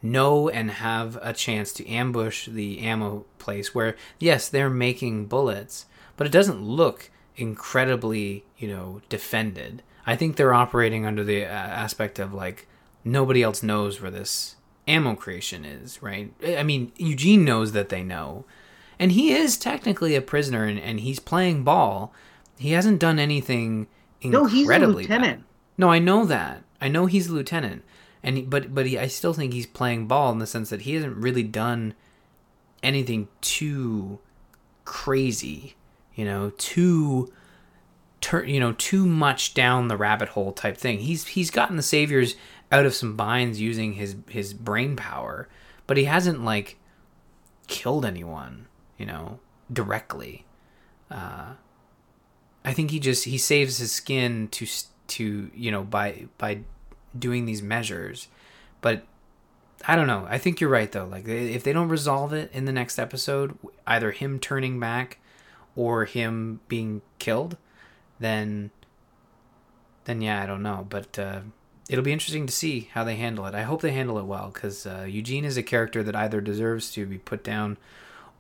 know and have a chance to ambush the ammo place where yes they're making bullets but it doesn't look incredibly you know defended i think they're operating under the uh, aspect of like nobody else knows where this ammo creation is right i mean eugene knows that they know and he is technically a prisoner and, and he's playing ball he hasn't done anything incredibly No, he's a incredibly bad. lieutenant. No, I know that. I know he's a lieutenant, and he, but but he, I still think he's playing ball in the sense that he hasn't really done anything too crazy, you know, too tur- you know, too much down the rabbit hole type thing. He's he's gotten the saviors out of some binds using his his brain power, but he hasn't like killed anyone, you know, directly. Uh, I think he just he saves his skin to to you know by by doing these measures, but I don't know. I think you're right though. Like if they don't resolve it in the next episode, either him turning back or him being killed, then then yeah, I don't know. But uh, it'll be interesting to see how they handle it. I hope they handle it well because uh, Eugene is a character that either deserves to be put down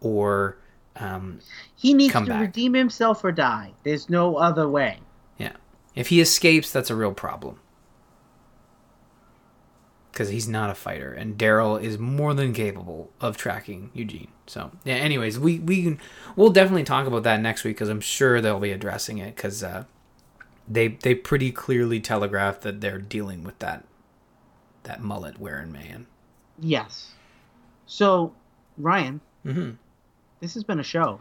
or um, He needs to back. redeem himself or die. There's no other way. yeah, if he escapes, that's a real problem because he's not a fighter, and Daryl is more than capable of tracking Eugene. So yeah. Anyways, we we can we'll definitely talk about that next week because I'm sure they'll be addressing it because uh, they they pretty clearly telegraphed that they're dealing with that that mullet wearing man. Yes. So, Ryan, hmm this has been a show.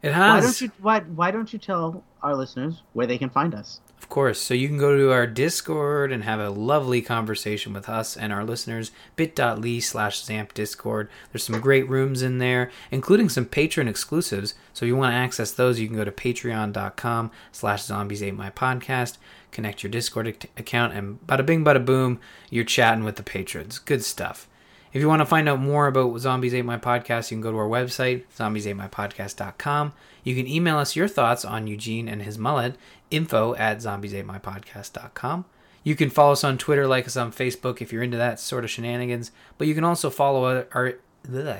It has. Why don't you why why don't you tell our listeners where they can find us? Course. So you can go to our Discord and have a lovely conversation with us and our listeners. bit.ly slash Zamp Discord. There's some great rooms in there, including some patron exclusives. So if you want to access those, you can go to patreon.com slash zombies ate my podcast, connect your Discord ac- account, and bada bing bada boom, you're chatting with the patrons. Good stuff. If you want to find out more about Zombies Ate My Podcast, you can go to our website, zombiesatemypodcast.com. You can email us your thoughts on Eugene and his mullet, info at zombiesatemypodcast.com. You can follow us on Twitter, like us on Facebook if you're into that sort of shenanigans. But you can also follow our,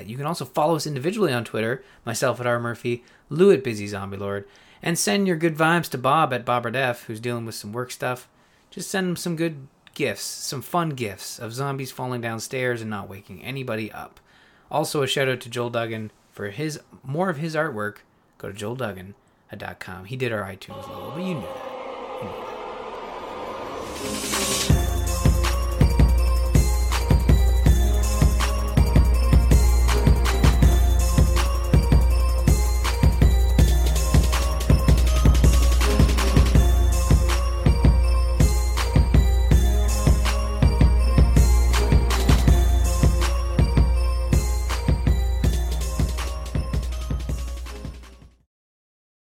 you can also follow us individually on Twitter, myself at R Murphy, Lou at Busy Zombie Lord, and send your good vibes to Bob at Bob or Def, who's dealing with some work stuff. Just send him some good gifts, some fun gifts of zombies falling downstairs and not waking anybody up. Also, a shout out to Joel Duggan for his more of his artwork. Go to joelduggan.com. He did our iTunes logo, but you knew that. You knew that.